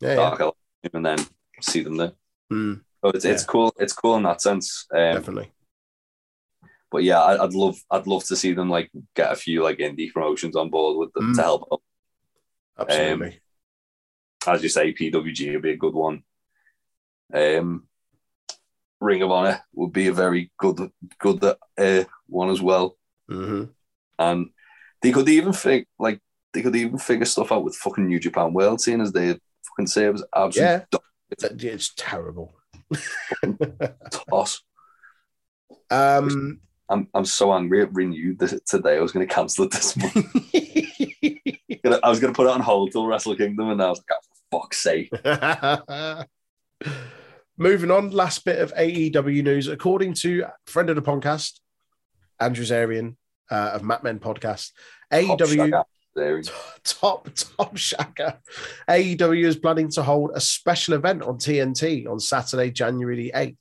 yeah, yeah. dark, Elevation, and then see them there. Mm, So it's it's cool. It's cool in that sense. Um, definitely. but yeah, I, I'd love I'd love to see them like get a few like indie promotions on board with them Mm. to help out. Absolutely. as you say, PWG would be a good one. Um, Ring of Honor would be a very good good uh, one as well, hmm and they could even think like they could even figure stuff out with fucking New Japan World, seeing as they fucking serves absolute Yeah. It's terrible. toss. Um, I'm I'm so angry at renewed this today. I was going to cancel it this month. I was going to put it on hold till Wrestle Kingdom, and I was like, oh, for fuck's sake. moving on, last bit of AEW news. According to friend of the podcast, Andrew Zarian uh, of Mat Men Podcast, Top AEW shagger. There top top shacker. AEW is planning to hold a special event on TNT on Saturday, January the 8th.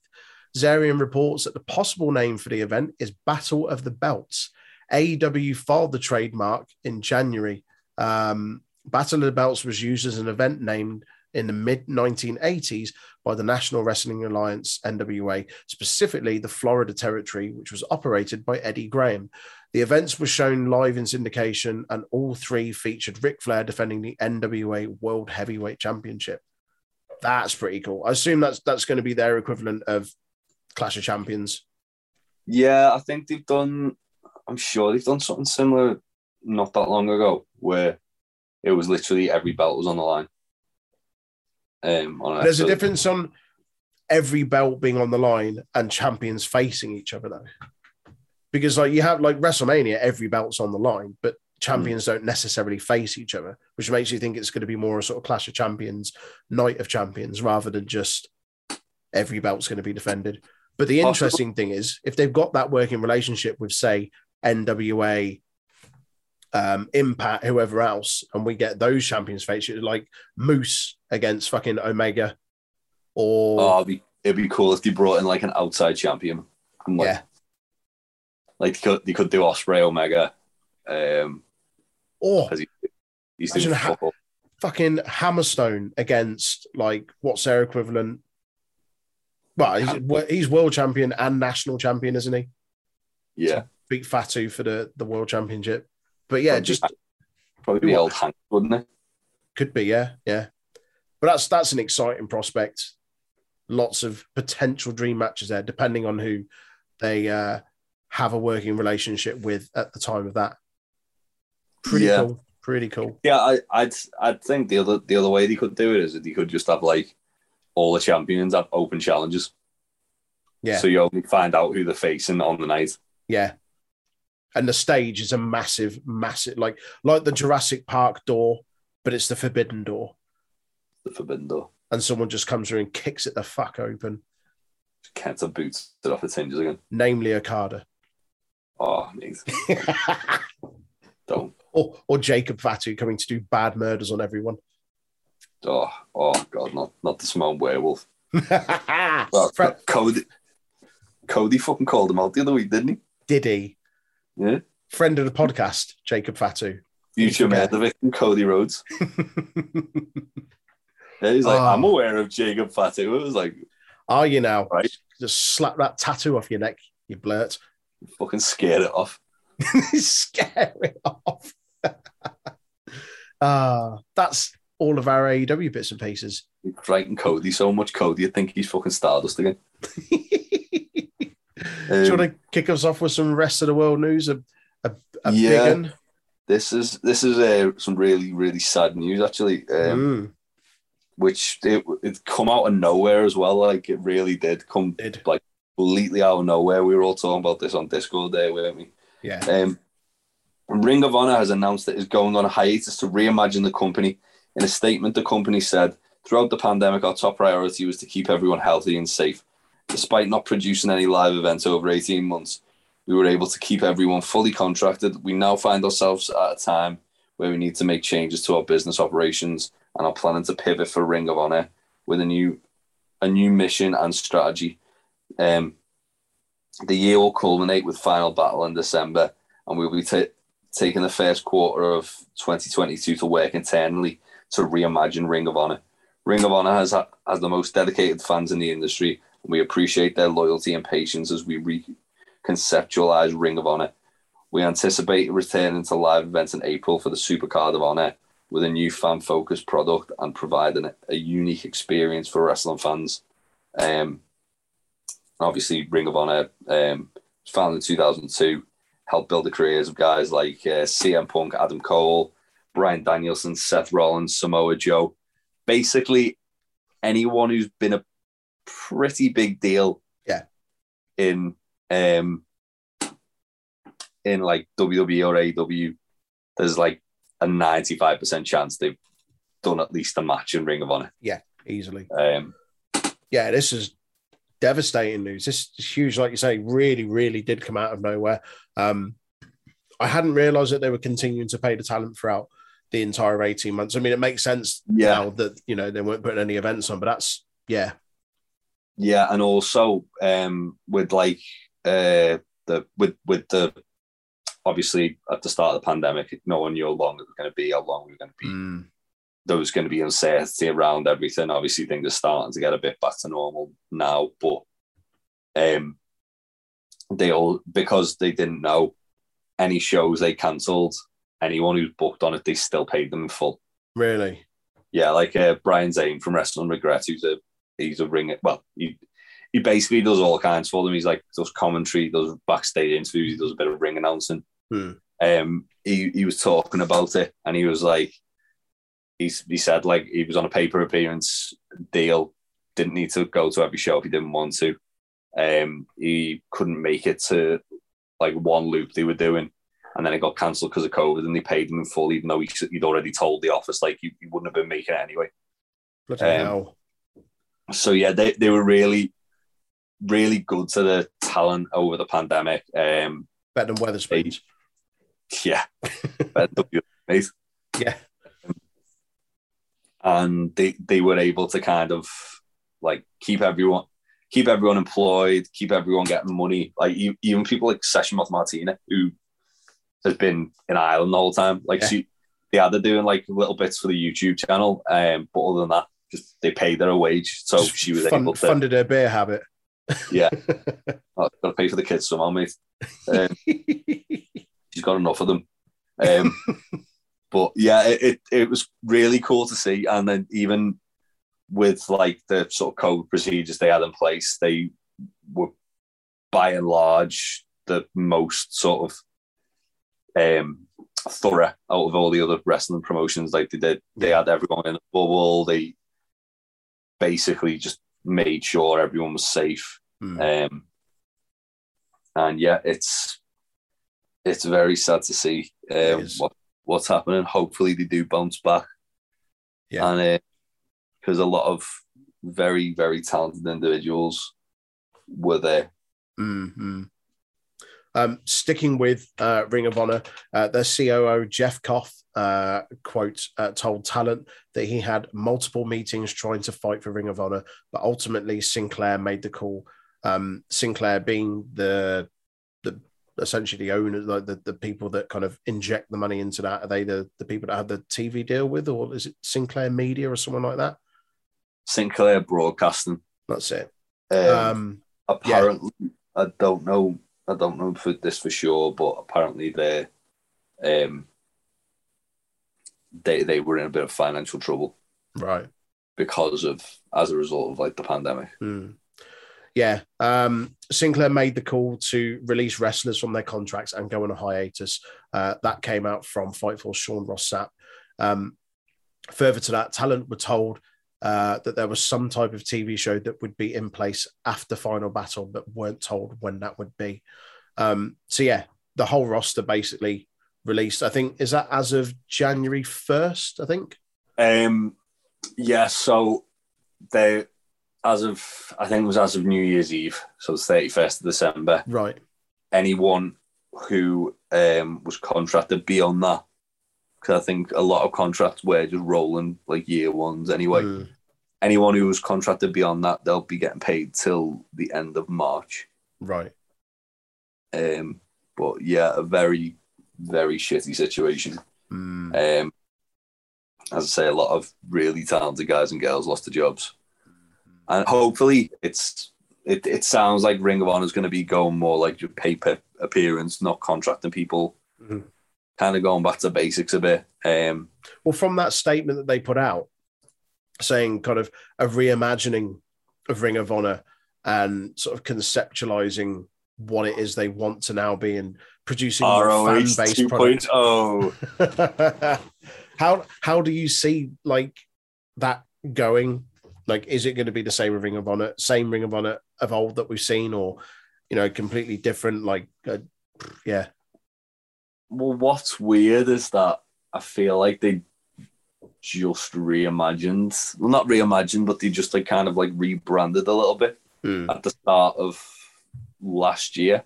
Zarian reports that the possible name for the event is Battle of the Belts. AEW filed the trademark in January. Um, Battle of the Belts was used as an event named in the mid 1980s by the National Wrestling Alliance, NWA, specifically the Florida territory, which was operated by Eddie Graham. The events were shown live in syndication, and all three featured Ric Flair defending the NWA World Heavyweight Championship. That's pretty cool. I assume that's that's going to be their equivalent of Clash of Champions. Yeah, I think they've done. I'm sure they've done something similar not that long ago, where it was literally every belt was on the line. Um, on There's a difference on every belt being on the line and champions facing each other, though. Because like you have like WrestleMania, every belt's on the line, but champions don't necessarily face each other, which makes you think it's going to be more a sort of Clash of Champions, Night of Champions, rather than just every belt's going to be defended. But the interesting thing is, if they've got that working relationship with, say, NWA, um, Impact, whoever else, and we get those champions face like Moose against fucking Omega, or Oh, it'd be, it'd be cool if they brought in like an outside champion. And, like, yeah, like they could, they could do Ospreay Omega. Um, or Has he's doing ha- fucking Hammerstone against like what's their equivalent? Well, he's, he's world champion and national champion, isn't he? yeah, Beat Fatu for the the world championship. But yeah, Probably just probably the old Hank, wouldn't it? could be, yeah, yeah. But that's that's an exciting prospect. Lots of potential dream matches there, depending on who they uh, have a working relationship with at the time of that. Pretty Yeah. cool. Pretty cool. Yeah, I, I'd I'd think the other the other way they could do it is that they could just have like all the champions have open challenges. Yeah. So you only find out who they're facing on the night. Yeah. And the stage is a massive, massive, like like the Jurassic Park door, but it's the forbidden door. The Forbidden Door. And someone just comes through and kicks it the fuck open, Kenta boots it off its hinges again. namely Okada. Oh, mate. Don't. or, or Jacob Fatu coming to do bad murders on everyone. Oh, oh God, not not the Samoan Werewolf. Well, Fre- Cody, Cody fucking called him out the other week, didn't he? Did he? Yeah. Friend of the podcast, Jacob Fatu. Future murder victim Cody Rhodes. Yeah, he's like, Oh. I'm aware of Jacob Fatu. It was like, Are you now? Right. Just slap that tattoo off your neck, you blurt. Fucking scared it off. Scare it off. Ah, that's all of our AEW bits and pieces. He frightened Cody so much. Cody, you think he's fucking Stardust again. Do you want to kick us off with some rest of the world news? A, a, a Yeah. big one? This is this is uh, some really really sad news actually, um, Mm, which it it come out of nowhere as well. Like it really did come did. like completely out of nowhere. We were all talking about this on Discord there, weren't we? Yeah. Um, Ring of Honor has announced that it's going on a hiatus to reimagine the company. In a statement, the company said, Throughout the pandemic, our top priority was to keep everyone healthy and safe. Despite not producing any live events over 18 months, we were able to keep everyone fully contracted. We now find ourselves at a time where we need to make changes to our business operations and are planning to pivot for Ring of Honor with a new a new mission and strategy. Um, the year will culminate with Final Battle in December, and we'll be ta taking the first quarter of 2022 to work internally to reimagine Ring of Honor. Ring of Honor has has the most dedicated fans in the industry, and we appreciate their loyalty and patience as we reconceptualize Ring of Honor. We anticipate returning to live events in April for the Supercard of Honor with a new fan focused product and providing a unique experience for wrestling fans. Um, obviously, Ring of Honor um, was founded in 2002, helped build the careers of guys like uh, CM Punk, Adam Cole, Bryan Danielson, Seth Rollins, Samoa Joe. Basically, anyone who's been a pretty big deal Yeah. in um, in like WWE or AEW, there's like a 95% chance they've done at least a match in Ring of Honor. Yeah, easily. Um, yeah, this is devastating news. This is huge, like you say, really, really did come out of nowhere. Um, I hadn't realised that they were continuing to pay the talent throughout the entire 18 months. I mean, it makes sense Yeah. now that you know they weren't putting any events on, but that's yeah, Yeah, and also um, with like uh, the with with the obviously at the start of the pandemic, no one knew how long it was going to be, how long we were going to be. Mm, There was going to be uncertainty around everything. Obviously, things are starting to get a bit back to normal now, but um, they all because they didn't know any shows they cancelled. Anyone who's booked on it, they still paid them in full. really. Yeah, like uh, Brian Zane from Wrestling Regret, who's a he's a ring. Well, he he basically does all kinds for them. He's like does commentary, does backstage interviews, he does a bit of ring announcing. Hmm. Um, he he was talking about it, and he was like, he's he said like he was on a paper appearance deal, didn't need to go to every show if he didn't want to. Um, he couldn't make it to like one loop they were doing, and then it got cancelled because of COVID, and they paid him in full, even though he, he'd already told the office like he, he wouldn't have been making it anyway. Bloody Um, hell. So yeah, they, they were really, really good to the talent over the pandemic. Um, Better than Wetherspoons. yeah, Better than. Yeah. And they they were able to kind of like keep everyone keep everyone employed, keep everyone getting money. Like even people like Session Moth Martina, who has been in Ireland the whole time. Like Yeah. she, yeah, they're doing like little bits for the YouTube channel. Um, but other than that, just they paid her a wage, so Just she was able to. funded her beer habit. Yeah, I've got to pay for the kids somehow, mate. Um, she's got enough of them. Um, but yeah, it, it it was really cool to see, and then even with like the sort of code procedures they had in place, they were by and large the most sort of um thorough out of all the other wrestling promotions. Like they did, they had everyone in a bubble. They basically just made sure everyone was safe. Hmm. Um, and yeah, it's it's very sad to see um, what what's happening. Hopefully, they do bounce back. Yeah. and because a lot of very very talented individuals were there. Mm-hmm. Um, sticking with uh, Ring of Honor, uh, their COO Jeff Koff uh, quote uh, told Talent that he had multiple meetings trying to fight for Ring of Honor, but ultimately Sinclair made the call. Um, Sinclair being the the essentially the owners, like the, the people that kind of inject the money into that. Are they the the people that have the TV deal with, or is it Sinclair Media or someone like that? Sinclair Broadcasting. That's it. Um, Um, apparently, I don't know. I don't know for this for sure, but apparently they, um, they they were in a bit of financial trouble right. because of as a result of like the pandemic. Hmm. Yeah. Um, Sinclair made the call to release wrestlers from their contracts and go on a hiatus. Uh, that came out from Fightful Sean Ross Sapp. Um, further to that, talent were told uh, that there was some type of TV show that would be in place after Final Battle, but weren't told when that would be. Um, so, yeah, the whole roster basically released. I think, is that as of January 1st? I think. Um, yeah. So they, as of I think it was as of New Year's Eve, so the thirty first of December. Right. Anyone who um was contracted beyond that, because I think a lot of contracts were just rolling like year ones anyway. Hmm. Anyone who was contracted beyond that, they'll be getting paid till the end of March. Right. Um, but yeah, a very, very shitty situation. Hmm. Um, as I say, a lot of really talented guys and girls lost their jobs, and hopefully, it's it. It sounds like Ring of Honor is going to be going more like your paper appearance, not contracting people. Mhm. Kind of going back to basics a bit. Um, Well, from that statement that they put out, saying kind of a reimagining of Ring of Honor and sort of conceptualizing what it is they want to now be and producing ROH fan-based product. 2.0. how how do you see like that going? Like, is it going to be the same Ring of Honor, same Ring of Honor of old that we've seen, or you know, completely different? Like, uh, yeah, Well, what's weird is that I feel like they just reimagined. Well, not reimagined, but they just like kind of like rebranded a little bit Hmm. at the start of last year.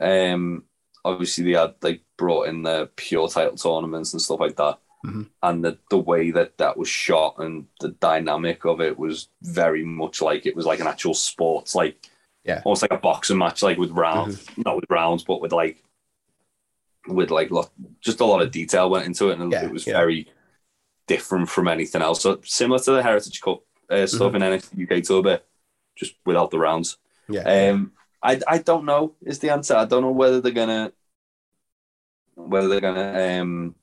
Um, obviously they had like brought in the pure title tournaments and stuff like that, Mhm. and the the way that that was shot and the dynamic of it was very much like it was like an actual sports, like Yeah. almost like a boxing match, like with rounds, not with rounds, but with like with like lot, just a lot of detail went into it, and Yeah, it was yeah. very different from anything else. So similar to the Heritage Cup uh, stuff in NXT UK tour, bit, just without the rounds. Yeah. Um, I I don't know is the answer. I don't know whether they're gonna whether they're gonna um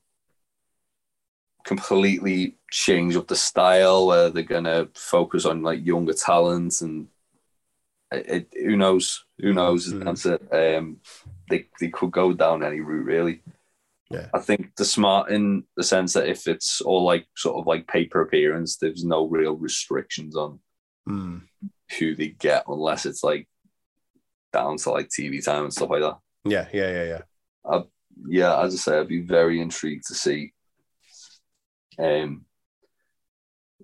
completely change up the style, where they're gonna focus on like younger talents, and it, it, who knows? Who knows Mm. answer. Um, they they could go down any route really. Yeah. I think the smart in the sense that if it's all like sort of like paper appearance, there's no real restrictions on Hmm. who they get unless it's like down to like TV time and stuff like that. Yeah, yeah, yeah, yeah. Yeah, as I say, I'd be very intrigued to see um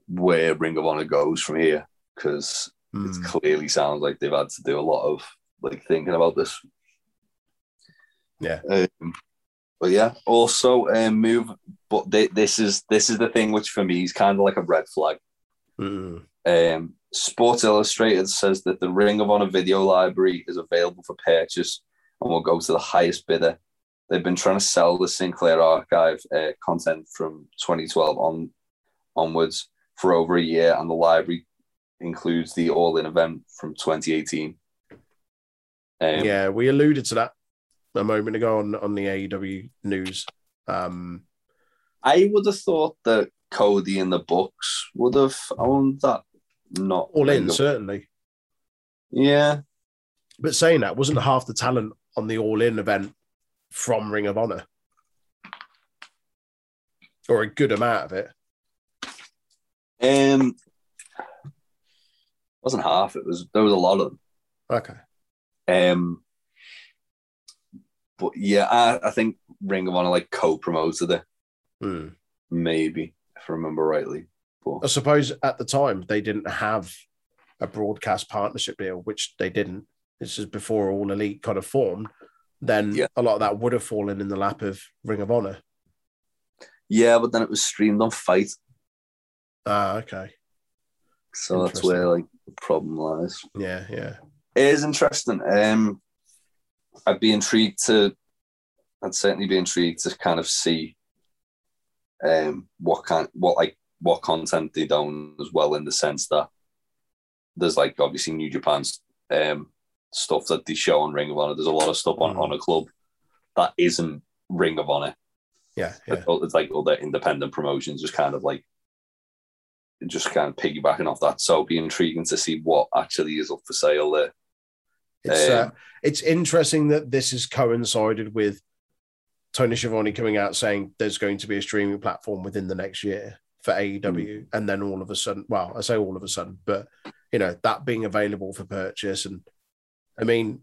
where Ring of Honor goes from here because Hmm. it clearly sounds like they've had to do a lot of like thinking about this. Yeah. Um, but yeah, also um, move. But th- this is this is the thing which for me is kind of like a red flag. Hmm. Um, Sports Illustrated says that the Ring of Honor video library is available for purchase and will go to the highest bidder. They've been trying to sell the Sinclair archive uh, content from 2012 on onwards for over a year, and the library includes the All In event from 2018. Um, yeah, we alluded to that a moment ago on on the AEW news. Um, I would have thought that Cody and the Bucks would have owned that. Not all in certainly, Yeah, but saying that wasn't half the talent on the all in event from Ring of Honor, or a good amount of it. Um, wasn't half. It was there was a lot of them. Okay, Um, but yeah, I, I think Ring of Honor like co-promoted it, Hmm. maybe if I remember rightly. I suppose at the time they didn't have a broadcast partnership deal, which they didn't. This is before All Elite kind of formed. Then Yeah. a lot of that would have fallen in the lap of Ring of Honor. yeah, but then it was streamed on FITE, Ah, okay, so that's where like the problem lies. yeah, yeah, It is interesting. Um, I'd be intrigued to. I'd certainly be intrigued to kind of see, um, what kind, what like what content they own as well, in the sense that there's like obviously New Japan's um stuff that they show on Ring of Honor. There's a lot of stuff on Mm. Honor Club that isn't Ring of Honor. yeah, yeah. It's like other independent promotions, just kind of like just kind of piggybacking off that. So it'd be intriguing to see what actually is up for sale there. It's uh, Um, it's interesting that this has coincided with Tony Schiavone coming out saying there's going to be a streaming platform within the next year for AEW, and then all of a sudden, well, I say all of a sudden, but you know that being available for purchase, and I mean,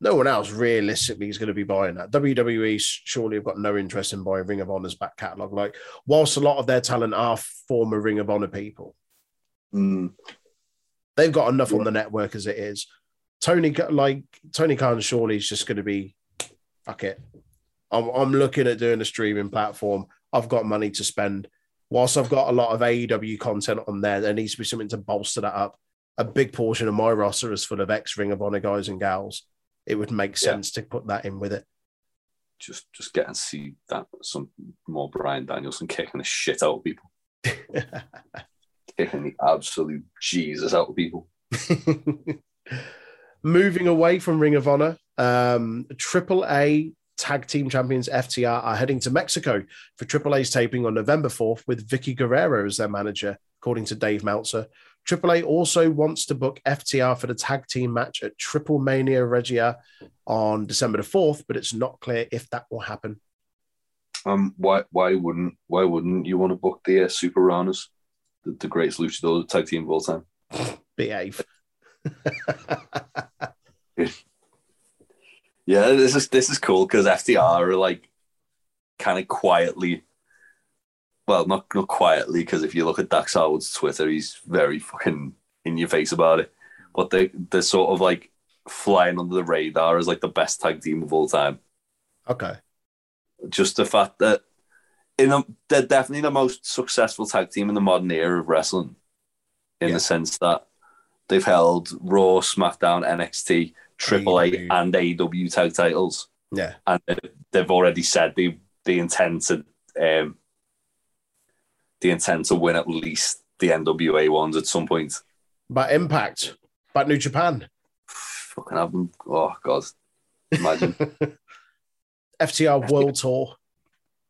no one else realistically is going to be buying that. WWE surely have got no interest in buying Ring of Honor's back catalog. Like, whilst a lot of their talent are former Ring of Honor people, Mm, they've got enough on the network as it is. Tony, like Tony Khan, surely is just going to be, fuck it. I'm, I'm looking at doing a streaming platform. I've got money to spend. Whilst I've got a lot of AEW content on there, there needs to be something to bolster that up. A big portion of my roster is full of ex Ring of Honor guys and gals. It would make Yeah. sense to put that in with it. just just get and see that some more Bryan Danielson kicking the shit out of people, kicking the absolute Jesus out of people. Moving away from Ring of Honor, um, Triple A Tag Team Champions FTR are heading to Mexico for Triple A's taping on November 4th with Vickie Guerrero as their manager, according to Dave Meltzer. Triple A also wants to book FTR for the tag team match at Triple Mania Regia on December the 4th, but it's not clear if that will happen. Um, why why wouldn't why wouldn't you want to book the uh, Super Ranas, the, the greatest luchador tag team of all time? Behave. Yeah, this is this is cool because FTR are like kind of quietly well, not not quietly, because if you look at Dax Harwood's Twitter, he's very fucking in your face about it. But they they're sort of like flying under the radar as like the best tag team of all time. Okay. Just the fact that in a, they're definitely the most successful tag team in the modern era of wrestling, in Yeah. the sense that they've held Raw, SmackDown, NXT, Triple A, AEW. and AEW tag titles, Yeah. and they- they've already said they they intend to um, they intend to win at least the NWA ones at some point. But Impact, but New Japan, Fucking have them. Oh god, imagine FTR World Tour.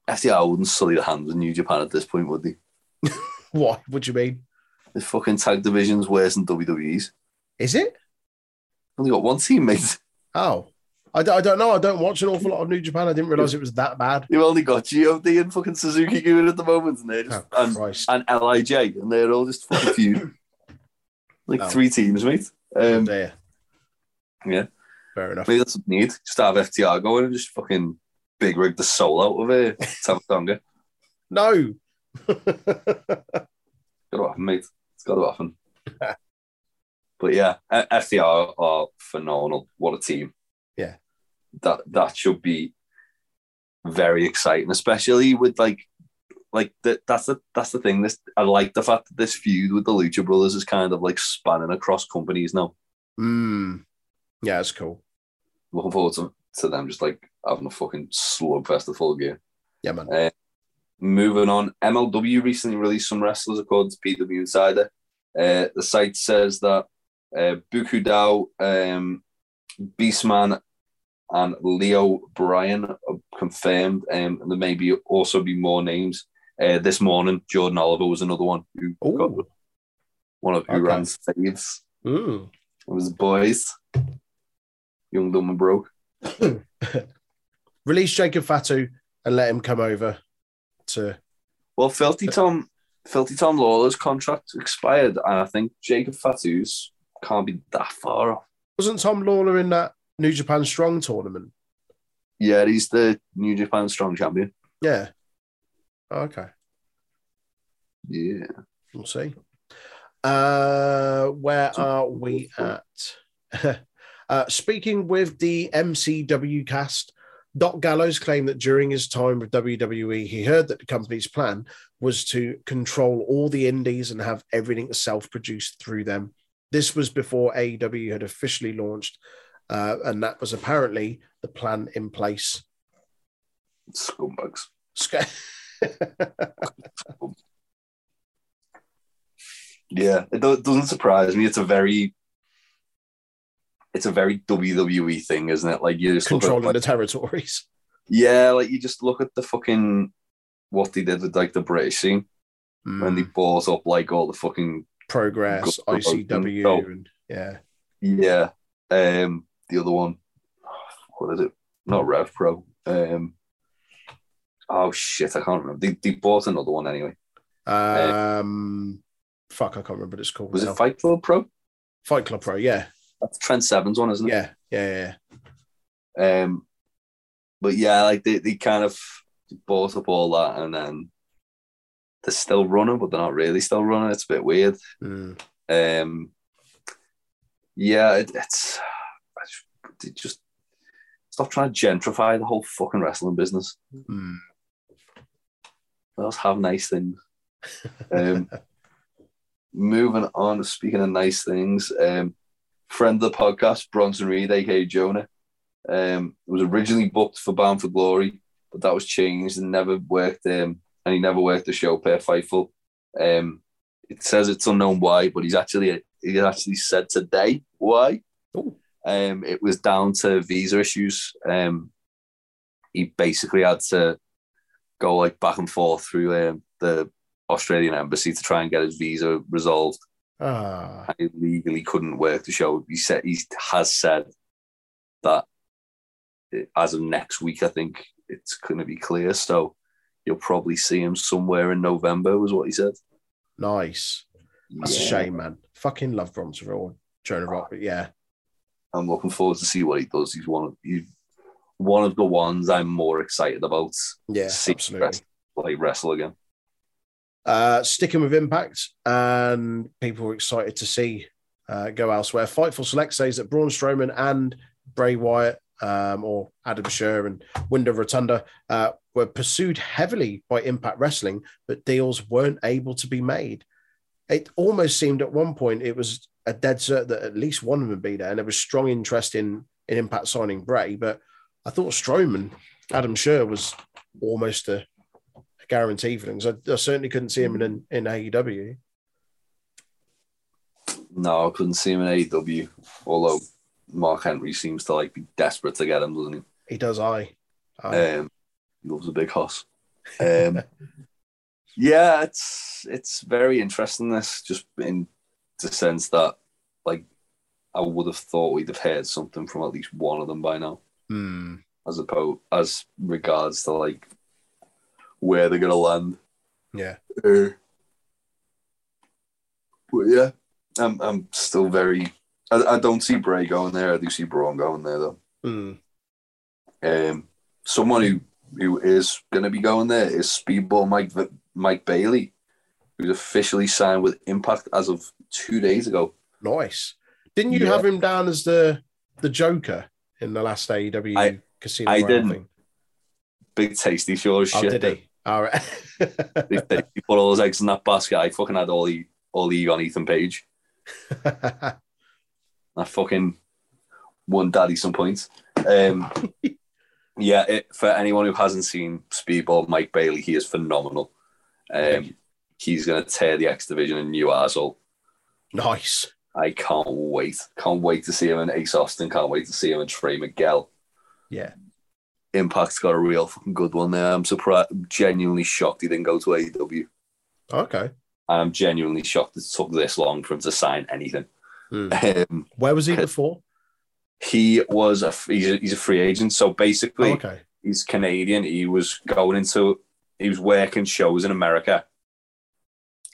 FTR wouldn't sully the hands of New Japan at this point, would they? What? What do you mean? The fucking tag division's worse than WWE's. Is it? Only got one team, mate. Oh, I, d- I don't know. I don't watch an awful lot of New Japan. I didn't realize it was that bad. You've only got God and fucking Suzuki Gun at the moment, and they're just, Oh, and, and Lij, and they're all just fucking feud. like Oh. three teams, mate. Oh, Um, dear. yeah, Fair enough. maybe that's what we need. Just have FTR going and just fucking big rig the soul out of it. Tama Tonga. No. Got to happen, mate. It's got to happen. but yeah, FTR are phenomenal. What a team. That that should be very exciting, especially with like like the, that's the that's the thing. This I like the fact that this feud with the Lucha Brothers is kind of like spanning across companies now. Mm. Yeah, it's cool. Looking forward to, to them just like having a fucking slugfest of full gear. Yeah, man. Moving on, MLW recently released some wrestlers according to PW Insider. Uh, the site says that uh, Bu Ku Dao, um, Beastman, and Leo Brien confirmed. Um, and there may be also be more names. Uh, this morning, Jordan Oliver was another one who got one of Okay. Uran's faves. Mm. It was boys, young, dumb, and broke. Release Jacob Fatu and let him come over to. Well, Filthy Tom, Filthy Tom Lawlor's contract expired, and I think Jacob Fatu's can't be that far off. Wasn't Tom Lawlor in that New Japan Strong tournament? Yeah, he's the New Japan Strong Champion. Yeah. Okay. Yeah, We'll see. Uh, where are we at? uh, speaking with the MCW cast, Doc Gallows claimed that during his time with WWE, he heard that the company's plan was to control all the indies and have everything self produced through them. This was before AEW had officially launched, uh, and that was apparently the plan in place. scumbags. Sc- Yeah, it do- doesn't surprise me. It's a very, it's a very WWE thing, isn't it? Like you just look at, like, the territories. yeah, like you just look at the fucking what they did with like the British scene when they Mm, bought up like all the fucking progress, ICW, go. and yeah. Yeah. Um, the other one, what is it? Not Rev Pro. Um, oh shit, I can't remember. They, they bought another one anyway. Um, fuck, I can't remember what it's called. Was now. it Fight Club Pro? Fight Club Pro? Yeah, That's Trent Seven's one, isn't it? yeah, yeah, yeah. Um, but yeah, like they, they kind of bought up all that and then they're still running, but they're not really still running. It's a bit weird. Mm. Um, yeah, it, it's just, stop trying to gentrify the whole fucking wrestling business. Mm. Let us have nice things. Um, moving on, speaking of nice things, um, friend of the podcast, Bronson Reed, aka Jonah, um, was originally booked for Bound for Glory, but that was changed and never worked. Um, and he never worked the show per Fightful. Um, it says it's unknown why, but he's actually he actually said today why. Ooh. Um, it was down to visa issues. Um, he basically had to go like back and forth through um, the Australian embassy to try and get his visa resolved. Ah, And he legally couldn't work the show. He said he has said that as of next week, I think it's going to be clear. So you'll probably see him somewhere in November, was what he said. nice. That's a shame, man. Fucking love Bronson or Jonah Rock, but yeah, I'm looking forward to see what he does. He's one of he, one of the ones I'm more excited about. yeah, See absolutely. like wrestle again. Uh, sticking with Impact, and people were excited to see uh, go elsewhere. Fightful Select says that Braun Strowman and Bray Wyatt, um, or Adam Scherr and Windham Rotunda, uh, were pursued heavily by Impact Wrestling, but deals weren't able to be made. It almost seemed at one point it was a dead cert that at least one of them would be there, and there was strong interest in in Impact signing Bray. But I thought Strowman, Adam Scherr was almost a, a guarantee for things. I, I, certainly couldn't see him in in AEW. No, I couldn't see him in AEW. Although Mark Henry seems to like be desperate to get him, doesn't he? He does. I. Um, he loves a big hoss. Um, yeah, it's it's very interesting. This just in the sense that, like, I would have thought we'd have heard something from at least one of them by now, Hmm. as opposed as regards to like where they're gonna land. Yeah. Uh, but yeah, I'm I'm still very. I, I don't see Bray going there. I do see Braun going there though. Hmm. Um, someone who who is going to be going there is Speedball Mike Mike Bailey, who's officially signed with Impact as of two days ago. Nice. Didn't you Yeah. have him down as the the Joker in the last AEW I- Casino? I didn't. thing? Big tasty sure Oh, shit. did he? All right. Big tasty. He put all his eggs in that basket. I fucking had all the all the on Ethan Page. I fucking won daddy some points. Um, yeah, it, for anyone who hasn't seen Speedball Mike Bailey, he is phenomenal. Um, he's going to tear the X Division a new arsehole. Nice. I can't wait. Can't wait to see him in Ace Austin. Can't wait to see him in Trey Miguel. Yeah. Impact's got a real fucking good one there. I'm surprised, genuinely shocked he didn't go to AEW. Okay. I'm genuinely shocked it took this long for him to sign anything. Hmm. Um, Where was he before? he was a he's, a he's a free agent, so basically Oh, okay. he's Canadian. He was going into he was working shows in America.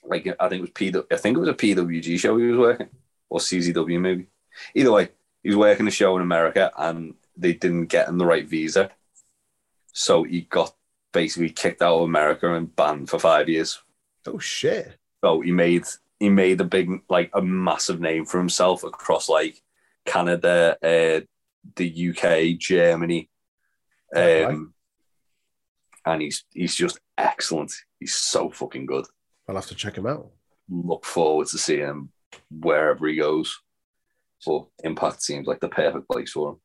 Like I think it was P. I think it was a PWG show he was working, or CZW maybe. Either way, he was working a show in America, and they didn't get him the right visa, so he got basically kicked out of America and banned for five years. Oh shit. So he made he made a big like a massive name for himself across like Canada, uh, the UK, Germany, um, and he's he's just excellent. He's so fucking good. I'll have to check him out. Look forward to seeing him wherever he goes. But Impact seems like the perfect place for him.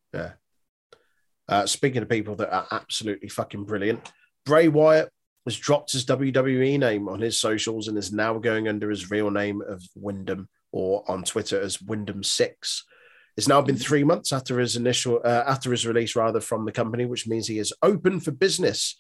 Uh, speaking of people that are absolutely fucking brilliant, Bray Wyatt has dropped his WWE name on his socials and is now going under his real name of Windham or on Twitter as Windham Six. It's now been three months after his initial uh, after his release, rather from the company, which means he is open for business.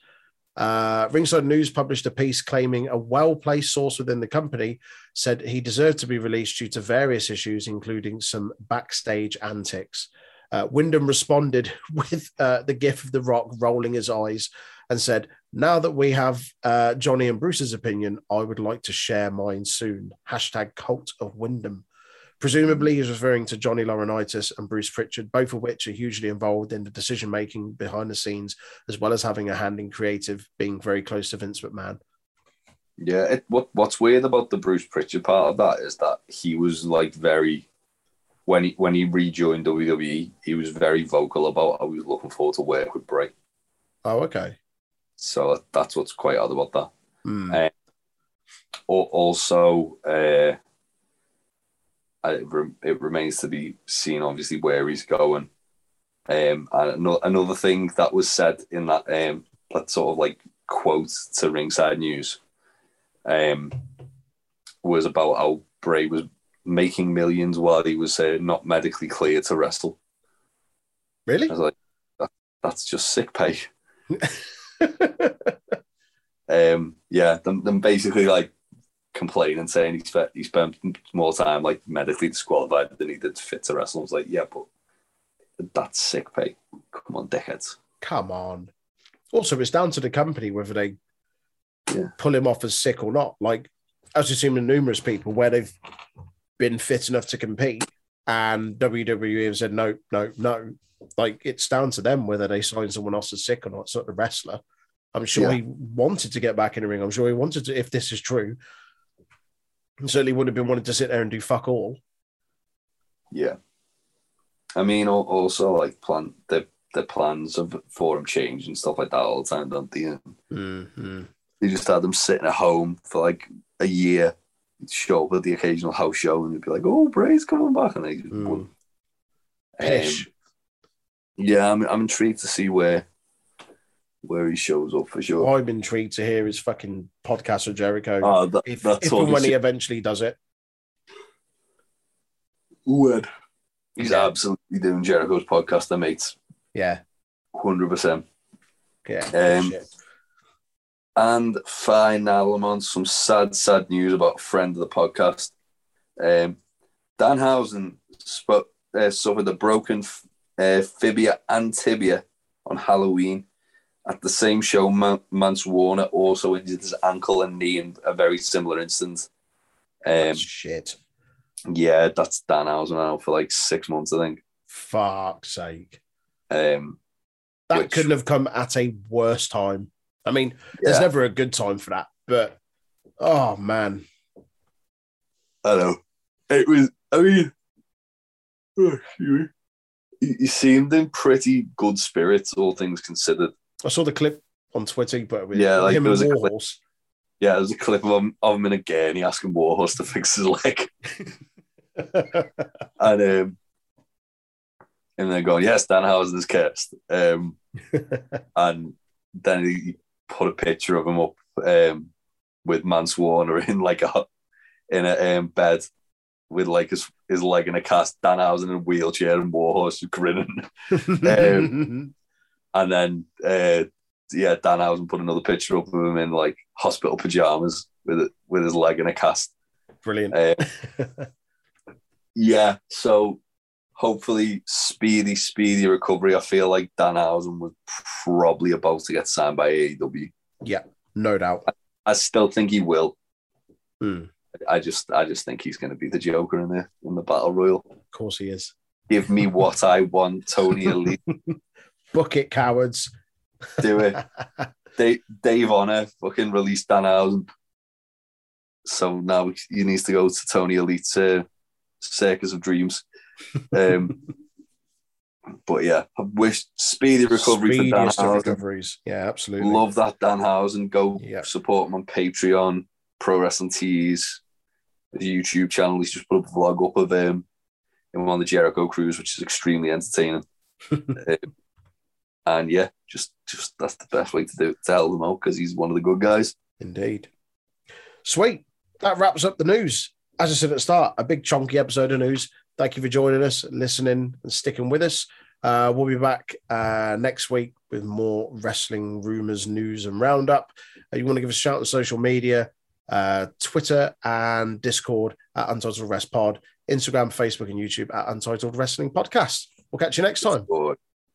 Uh, Ringside News published a piece claiming a well-placed source within the company said he deserved to be released due to various issues, including some backstage antics. Uh, Windham responded with uh, the gif of The Rock rolling his eyes and said, Now that we have uh, Johnny and Bruce's opinion, I would like to share mine soon. Hashtag cult of Windham. Presumably, he's referring to Johnny Laurinaitis and Bruce Prichard, both of which are hugely involved in the decision making behind the scenes, as well as having a hand in creative, being very close to Vince McMahon. Yeah, it, what what's weird about the Bruce Prichard part of that is that he was like very when he when he rejoined WWE, he was very vocal about how he was looking forward to work with Bray. Oh, okay. So that's what's quite odd about that. Hmm. Uh, Also, uh, it, re- it remains to be seen, obviously, where he's going. Um, and ano- another thing that was said in that um, that sort of like quote to Ringside News um, was about how Bray was making millions while he was uh, not medically cleared to wrestle. Really? I was like, that, that's just sick pay. Um, yeah, them, them basically like complaining, saying he spent he spent more time like medically disqualified than he did fit to wrestle. I was like, yeah, but that's sick pay. Come on, dickheads. Come on. Also, it's down to the company whether they Yeah. pull him off as sick or not. Like, as we've seen with numerous people where they've been fit enough to compete and WWE have said, no, no, no. Like, it's down to them whether they sign someone else as sick or not. It's not the wrestler. I'm sure Yeah. he wanted to get back in the ring. I'm sure he wanted to, if this is true. He certainly wouldn't have been wanting to sit there and do fuck all. Yeah. I mean, also like plan the the plans of for him change and stuff like that all the time, don't they? Mm-hmm. they just had them sitting at home for like a year, show up at the occasional house show, and they'd be like, "Oh, Bray's coming back," and they just Mm. wouldn't. Um, yeah, I'm I'm intrigued to see where where he shows up for sure. I'm intrigued to hear his fucking podcast with Jericho. Oh, that, if if and when he eventually does it. when. he's Yeah. absolutely doing Jericho's podcast, the mates, Yeah. hundred percent. Yeah. Um. And finally, I'm on some sad, sad news about a friend of the podcast. Um, Danhausen sp- uh, suffered a broken f- uh, fibia and tibia on Halloween. At the same show, Man- Mance Warner also injured his ankle and knee in a very similar instance. Um, shit. yeah, that's Danhausen out for like six months, I think. Fuck's sake. Um, That Which- couldn't have come at a worse time. I mean, there's yeah, never a good time for that, but oh man. I know. It was, I mean, oh. He, he seemed in pretty good spirits, all things considered. I saw the clip on Twitter, but with Yeah, like, him there was and a clip. Warhorse. Yeah, there's a clip of him, of him in a gurney asking Warhorse to fix his leg. And um, and they're going, yes, Danhausen's cursed. Um, and then he put a picture of him up um, with Mance Warner in like a in a um, bed with like his, his leg in a cast, Dan Danhausen in a wheelchair and Warhorse grinning. Um, And then uh, yeah, Danhausen put another picture up of him in like hospital pajamas with with his leg in a cast. Brilliant. Uh, yeah, so hopefully speedy, speedy recovery. I feel like Dan Danhausen was probably about to get signed by AEW. yeah, no doubt. I still think he will. Hmm. I just, I just think he's going to be the Joker in the in the battle royal. Of course he is. Give me what I want, Tony Elite. Book it, cowards. Do it. Dave, Dave Honor fucking released Danhausen. So now he needs to go to Tony Elite's uh, Circus of Dreams. Um, but yeah, I wish speedy recovery Speediest for Danhausen. recoveries. Yeah, absolutely. Love that Danhausen. Go Yeah. support him on Patreon, Pro Wrestling Tees, YouTube channel. He's just put up a vlog up of him, him on the Jericho cruise, which is extremely entertaining. Um, and yeah, just just that's the best way to do it, help him out because he's one of the good guys. Indeed. Sweet. That wraps up the news. As I said at the start, a big chunky episode of news. Thank you for joining us, listening, and sticking with us. Uh, we'll be back uh, next week with more wrestling rumors, news, and roundup. Uh, you want to give us a shout on social media, uh, Twitter and Discord at Untitled Rest Pod, Instagram, Facebook, and YouTube at Untitled Wrestling Podcast. We'll catch you next time.